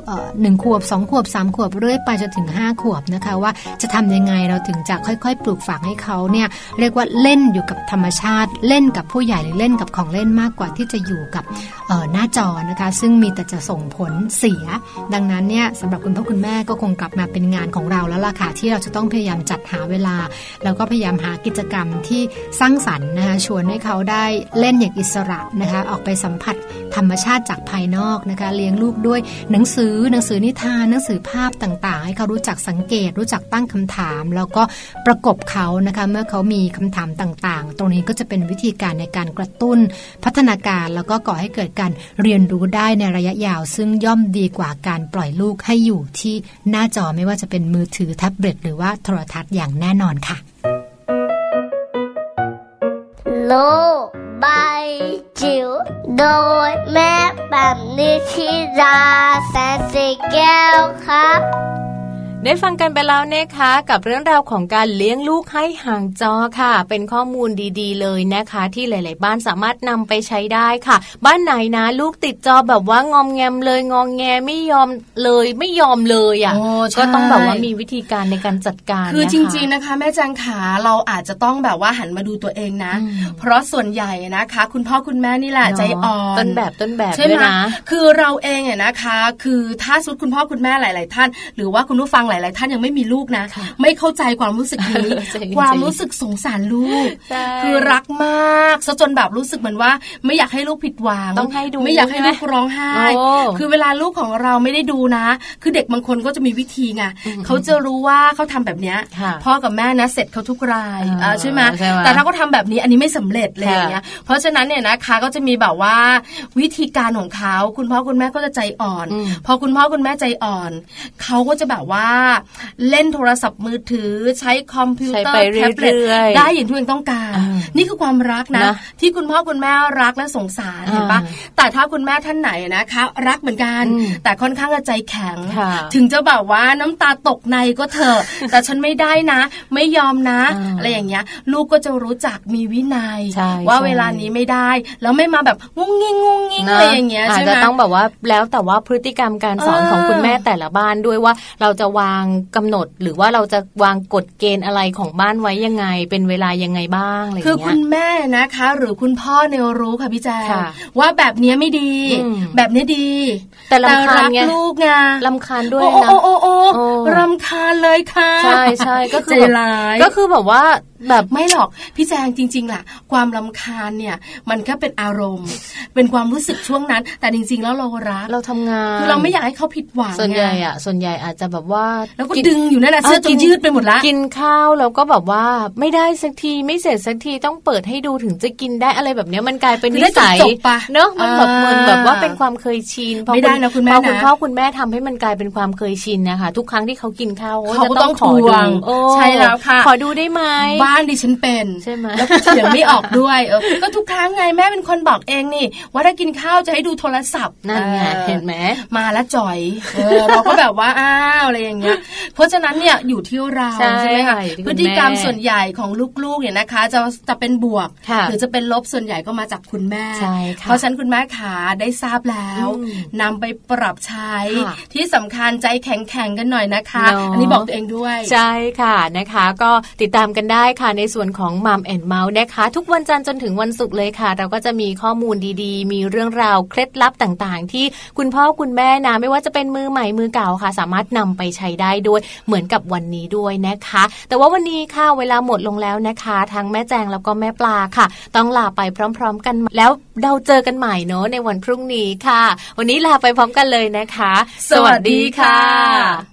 หนึ่งขวบ2ขวบ3ขวบเรื่อยไปจนถึง 5 ขวบนะคะ ว่าจะทำยังไงเราถึงจะค่อย ๆ ปลูกฝังให้เขาเนี่ยเรียกว่าเล่นอยู่กับธรรมชาติ เล่นกับผู้ใหญ่หรือเล่นกับของเล่นมากกว่าที่จะอยู่กับหน้าจอนะคะซึ่งมีแต่จะส่งผลเสีย ดังนั้นเนี่ยสำหรับคุณพ่อคุณแม่ก็คงกลับมาเป็นงานของเราแล้วล่ะค่ะที่เราจะต้องพยายามจัดหาเวลา แล้วก็พยายามหากิจกรรมที่สร้างสรรค์นะคะชวนให้เขาได้เล่นอย่างอิสระนะคะออกไปสัมผัสธรรมชาติจากภายนอกนะคะเลี้ยงลูกด้วยหนังสือหนังสือนิทานหนังสือภาพต่างๆ ให้เขารู้จักสังเกต รู้จักตั้งคำถาม แล้วก็ประกบเขานะคะเมื่อเขามีคำถามต่างๆ ตรงนี้ก็จะเป็นวิธีการในการกระตุ้นพัฒนาการแล้วก็ก่อให้เกิดการเรียนรู้ได้ในระยะยาว ซึ่งย่อมดีกว่าการปล่อยลูกให้อยู่ที่หน้าจอไม่ว่าจะเป็นมือถือแท็บเล็ตหรือว่าโทรทัศน์อย่างแน่นอนค่ะ โลบายจิ๋วโดยแม่แบบนิชิราแสนสีแก้วครับ ได้ฟังกันไปแล้วนะคะ กับเรื่องราวของการเลี้ยงลูกให้ห่างจอค่ะ เป็นข้อมูลดีๆ เลยนะคะ ที่หลาย ๆ บ้านสามารถนำไปใช้ได้ค่ะ บ้านไหนนะ ลูกติดจอแบบว่างอมแงมเลยงองแงไม่ยอมเลยไม่ยอมเลยอะก็ต้องแบบว่ามีวิธีการในการจัดการคือจริง ๆ นะคะ แม่จังขาเราอาจจะต้องแบบว่าหันมาดูตัวเองนะ เพราะส่วนใหญ่นะคะ คุณพ่อคุณแม่นี่แหละใจอ่อนต้นแบบต้นแบบใช่ไหมคือเราเองเนี่ยนะคะ คือถ้าสุดคุณพ่อคุณแม่หลาย ๆ ท่าน หรือว่าคุณผู้ฟังหลาย ๆ ท่านยังไม่มีลูกนะ ไม่เข้าใจความรู้สึกนี้ ความรู้สึกสงสารลูก คือรักมากซะจนแบบรู้สึกเหมือนว่า ไม่อยากให้ลูกผิดหวังต้องให้ดูไม่อยากให้ลูกร้องไห้ คือเวลาลูกของเราไม่ได้ดูนะ คือเด็กบางคนก็จะมีวิธีไงเขาจะรู้ว่าเขาทำแบบเนี้ยพ่อกับแม่นะเสร็จเขาทุกรายใช่ไหมแต่ถ้าเขาทาแบบนี้อันนี้ไม่สำเร็จเลยอย่างเงี้ยเพราะฉะนั้นเนี่ยนะคะก็จะมีแบบว่าวิธีการของเขาคุณพ่อคุณแม่ก็จะใจอ่อน พอคุณพ่อคุณแม่ใจอ่อน เขาก็จะแบบว่าเล่นโทรศัพท์มือถือ ใช้คอมพิวเตอร์แท็บเล็ตได้อย่างที่ตัวเองต้องการ นี่คือความรักนะ ที่คุณพ่อคุณแม่รักและสงสารเห็นปะแต่ถ้าคุณแม่ท่านไหนนะคะ รักเหมือนกัน แต่ค่อนข้างจะใจแข็ง ถึงจะแบบว่าน้ำตาตกในก็เถอะแต่ฉันไม่ได้นะ ไม่ยอมนะอะไรอย่างเงี้ย ลูกก็จะรู้จักมีวินัย ว่าเวลานี้ไม่ได้ แล้วไม่มาแบบงงงิงงงงิงอะไรอย่างเงี้ยใช่ไหมอาจจะต้องแบบว่าแล้วแต่ว่าพฤติกรรมการสอนของคุณแม่แต่ละบ้านด้วยว่าเราจะวางกำหนด หรือว่าเราจะวางกฎเกณฑ์อะไรของบ้านไว้ยังไง เป็นเวลายังไงบ้างอะไรเงี้ยคือคุณแม่นะคะ หรือคุณพ่อเนี่ยรู้ค่ะพี่แจ๊ว่าแบบนี้ไม่ดี แบบนี้ดี แต่ลำคาญไงลูกไงลำคาญด้วยนะโอ้โอ้โอ้รำคาญเลยค่ะ ใช่ใช่ก็คือก็คือแบบว่า แบบไม่หรอกพี่แจงจริงๆล่ะ ความลำคาญเนี่ยมันก็เป็นอารมณ์ เป็นความรู้สึกช่วงนั้น แต่จริง ๆ แล้วเรารักเราทำงานคือเราไม่อยากให้เขาผิดหวังส่วนใหญ่อะส่วนใหญ่อาจจะแบบว่าแล้วก็ดึงอยู่นั่นแหละเสื้อจนยืดไปหมดละกินข้าวแล้วก็แบบว่าไม่ได้สักทีไม่เสร็จสักทีต้องเปิดให้ดูถึงจะกินได้อะไรแบบนี้มันกลายเป็นนิสัยเนอะมันแบบเหมือนแบบว่าเป็นความเคยชินไม่ได้นะคุณแม่นะคุณพ่อคุณแม่ทำให้มันกลายเป็นความเคยชินนะคะ ทุกครั้งที่เขากินข้าวเขาจะต้องขอดูใช่แล้วค่ะขอดูได้ไหมบ้านดิฉันเป็นใช่ไหมแล้วก็เถียงไม่ออกด้วยเออก็ทุกครั้งไงแม่เป็นคนบอกเองนี่ ว่าถ้ากินข้าวจะให้ดูโทรศัพท์นั่นไงเห็นไหมมาแล้วจ่อยเออเราก็แบบว่าอ้าวอะไรอย่างเงี้ย เพราะฉะนั้นเนี่ยอยู่ที่เราใช่ไหมคะพฤติกรรมส่วนใหญ่ของลูกๆเนี่ยนะคะ จะจะเป็นบวก หรือจะเป็นลบส่วนใหญ่ก็มาจากคุณแม่ เพราะฉะนั้นคุณแม่ขาได้ทราบแล้วนำไปปรับใช้ที่สำคัญใจแข็งแข็งกันหน่อยนะคะ อันนี้บอกตัวเองด้วย ใช่ค่ะนะคะ ก็ติดตามกันได้ค่ะในส่วนของมัมแอนเมาส์นะคะ ทุกวันจันทร์จนถึงวันศุกร์เลยค่ะ เราก็จะมีข้อมูลดีๆ มีเรื่องราวเคล็ดลับต่างๆ ที่คุณพ่อคุณแม่นะไม่ว่าจะเป็นมือใหม่มือเก่าค่ะ สามารถนำไปใช้ได้ด้วยเหมือนกับวันนี้ด้วยนะคะ แต่ว่าวันนี้ค่ะเวลาหมดลงแล้วนะคะทั้งแม่แจงแล้วก็แม่ปลาค่ะ ต้องลาไปพร้อม ๆ กันแล้วเราเจอกันใหม่เนาะในวันพรุ่งนี้ค่ะ วันนี้ลาไปพร้อมกันเลยนะคะ สวัสดีค่ะ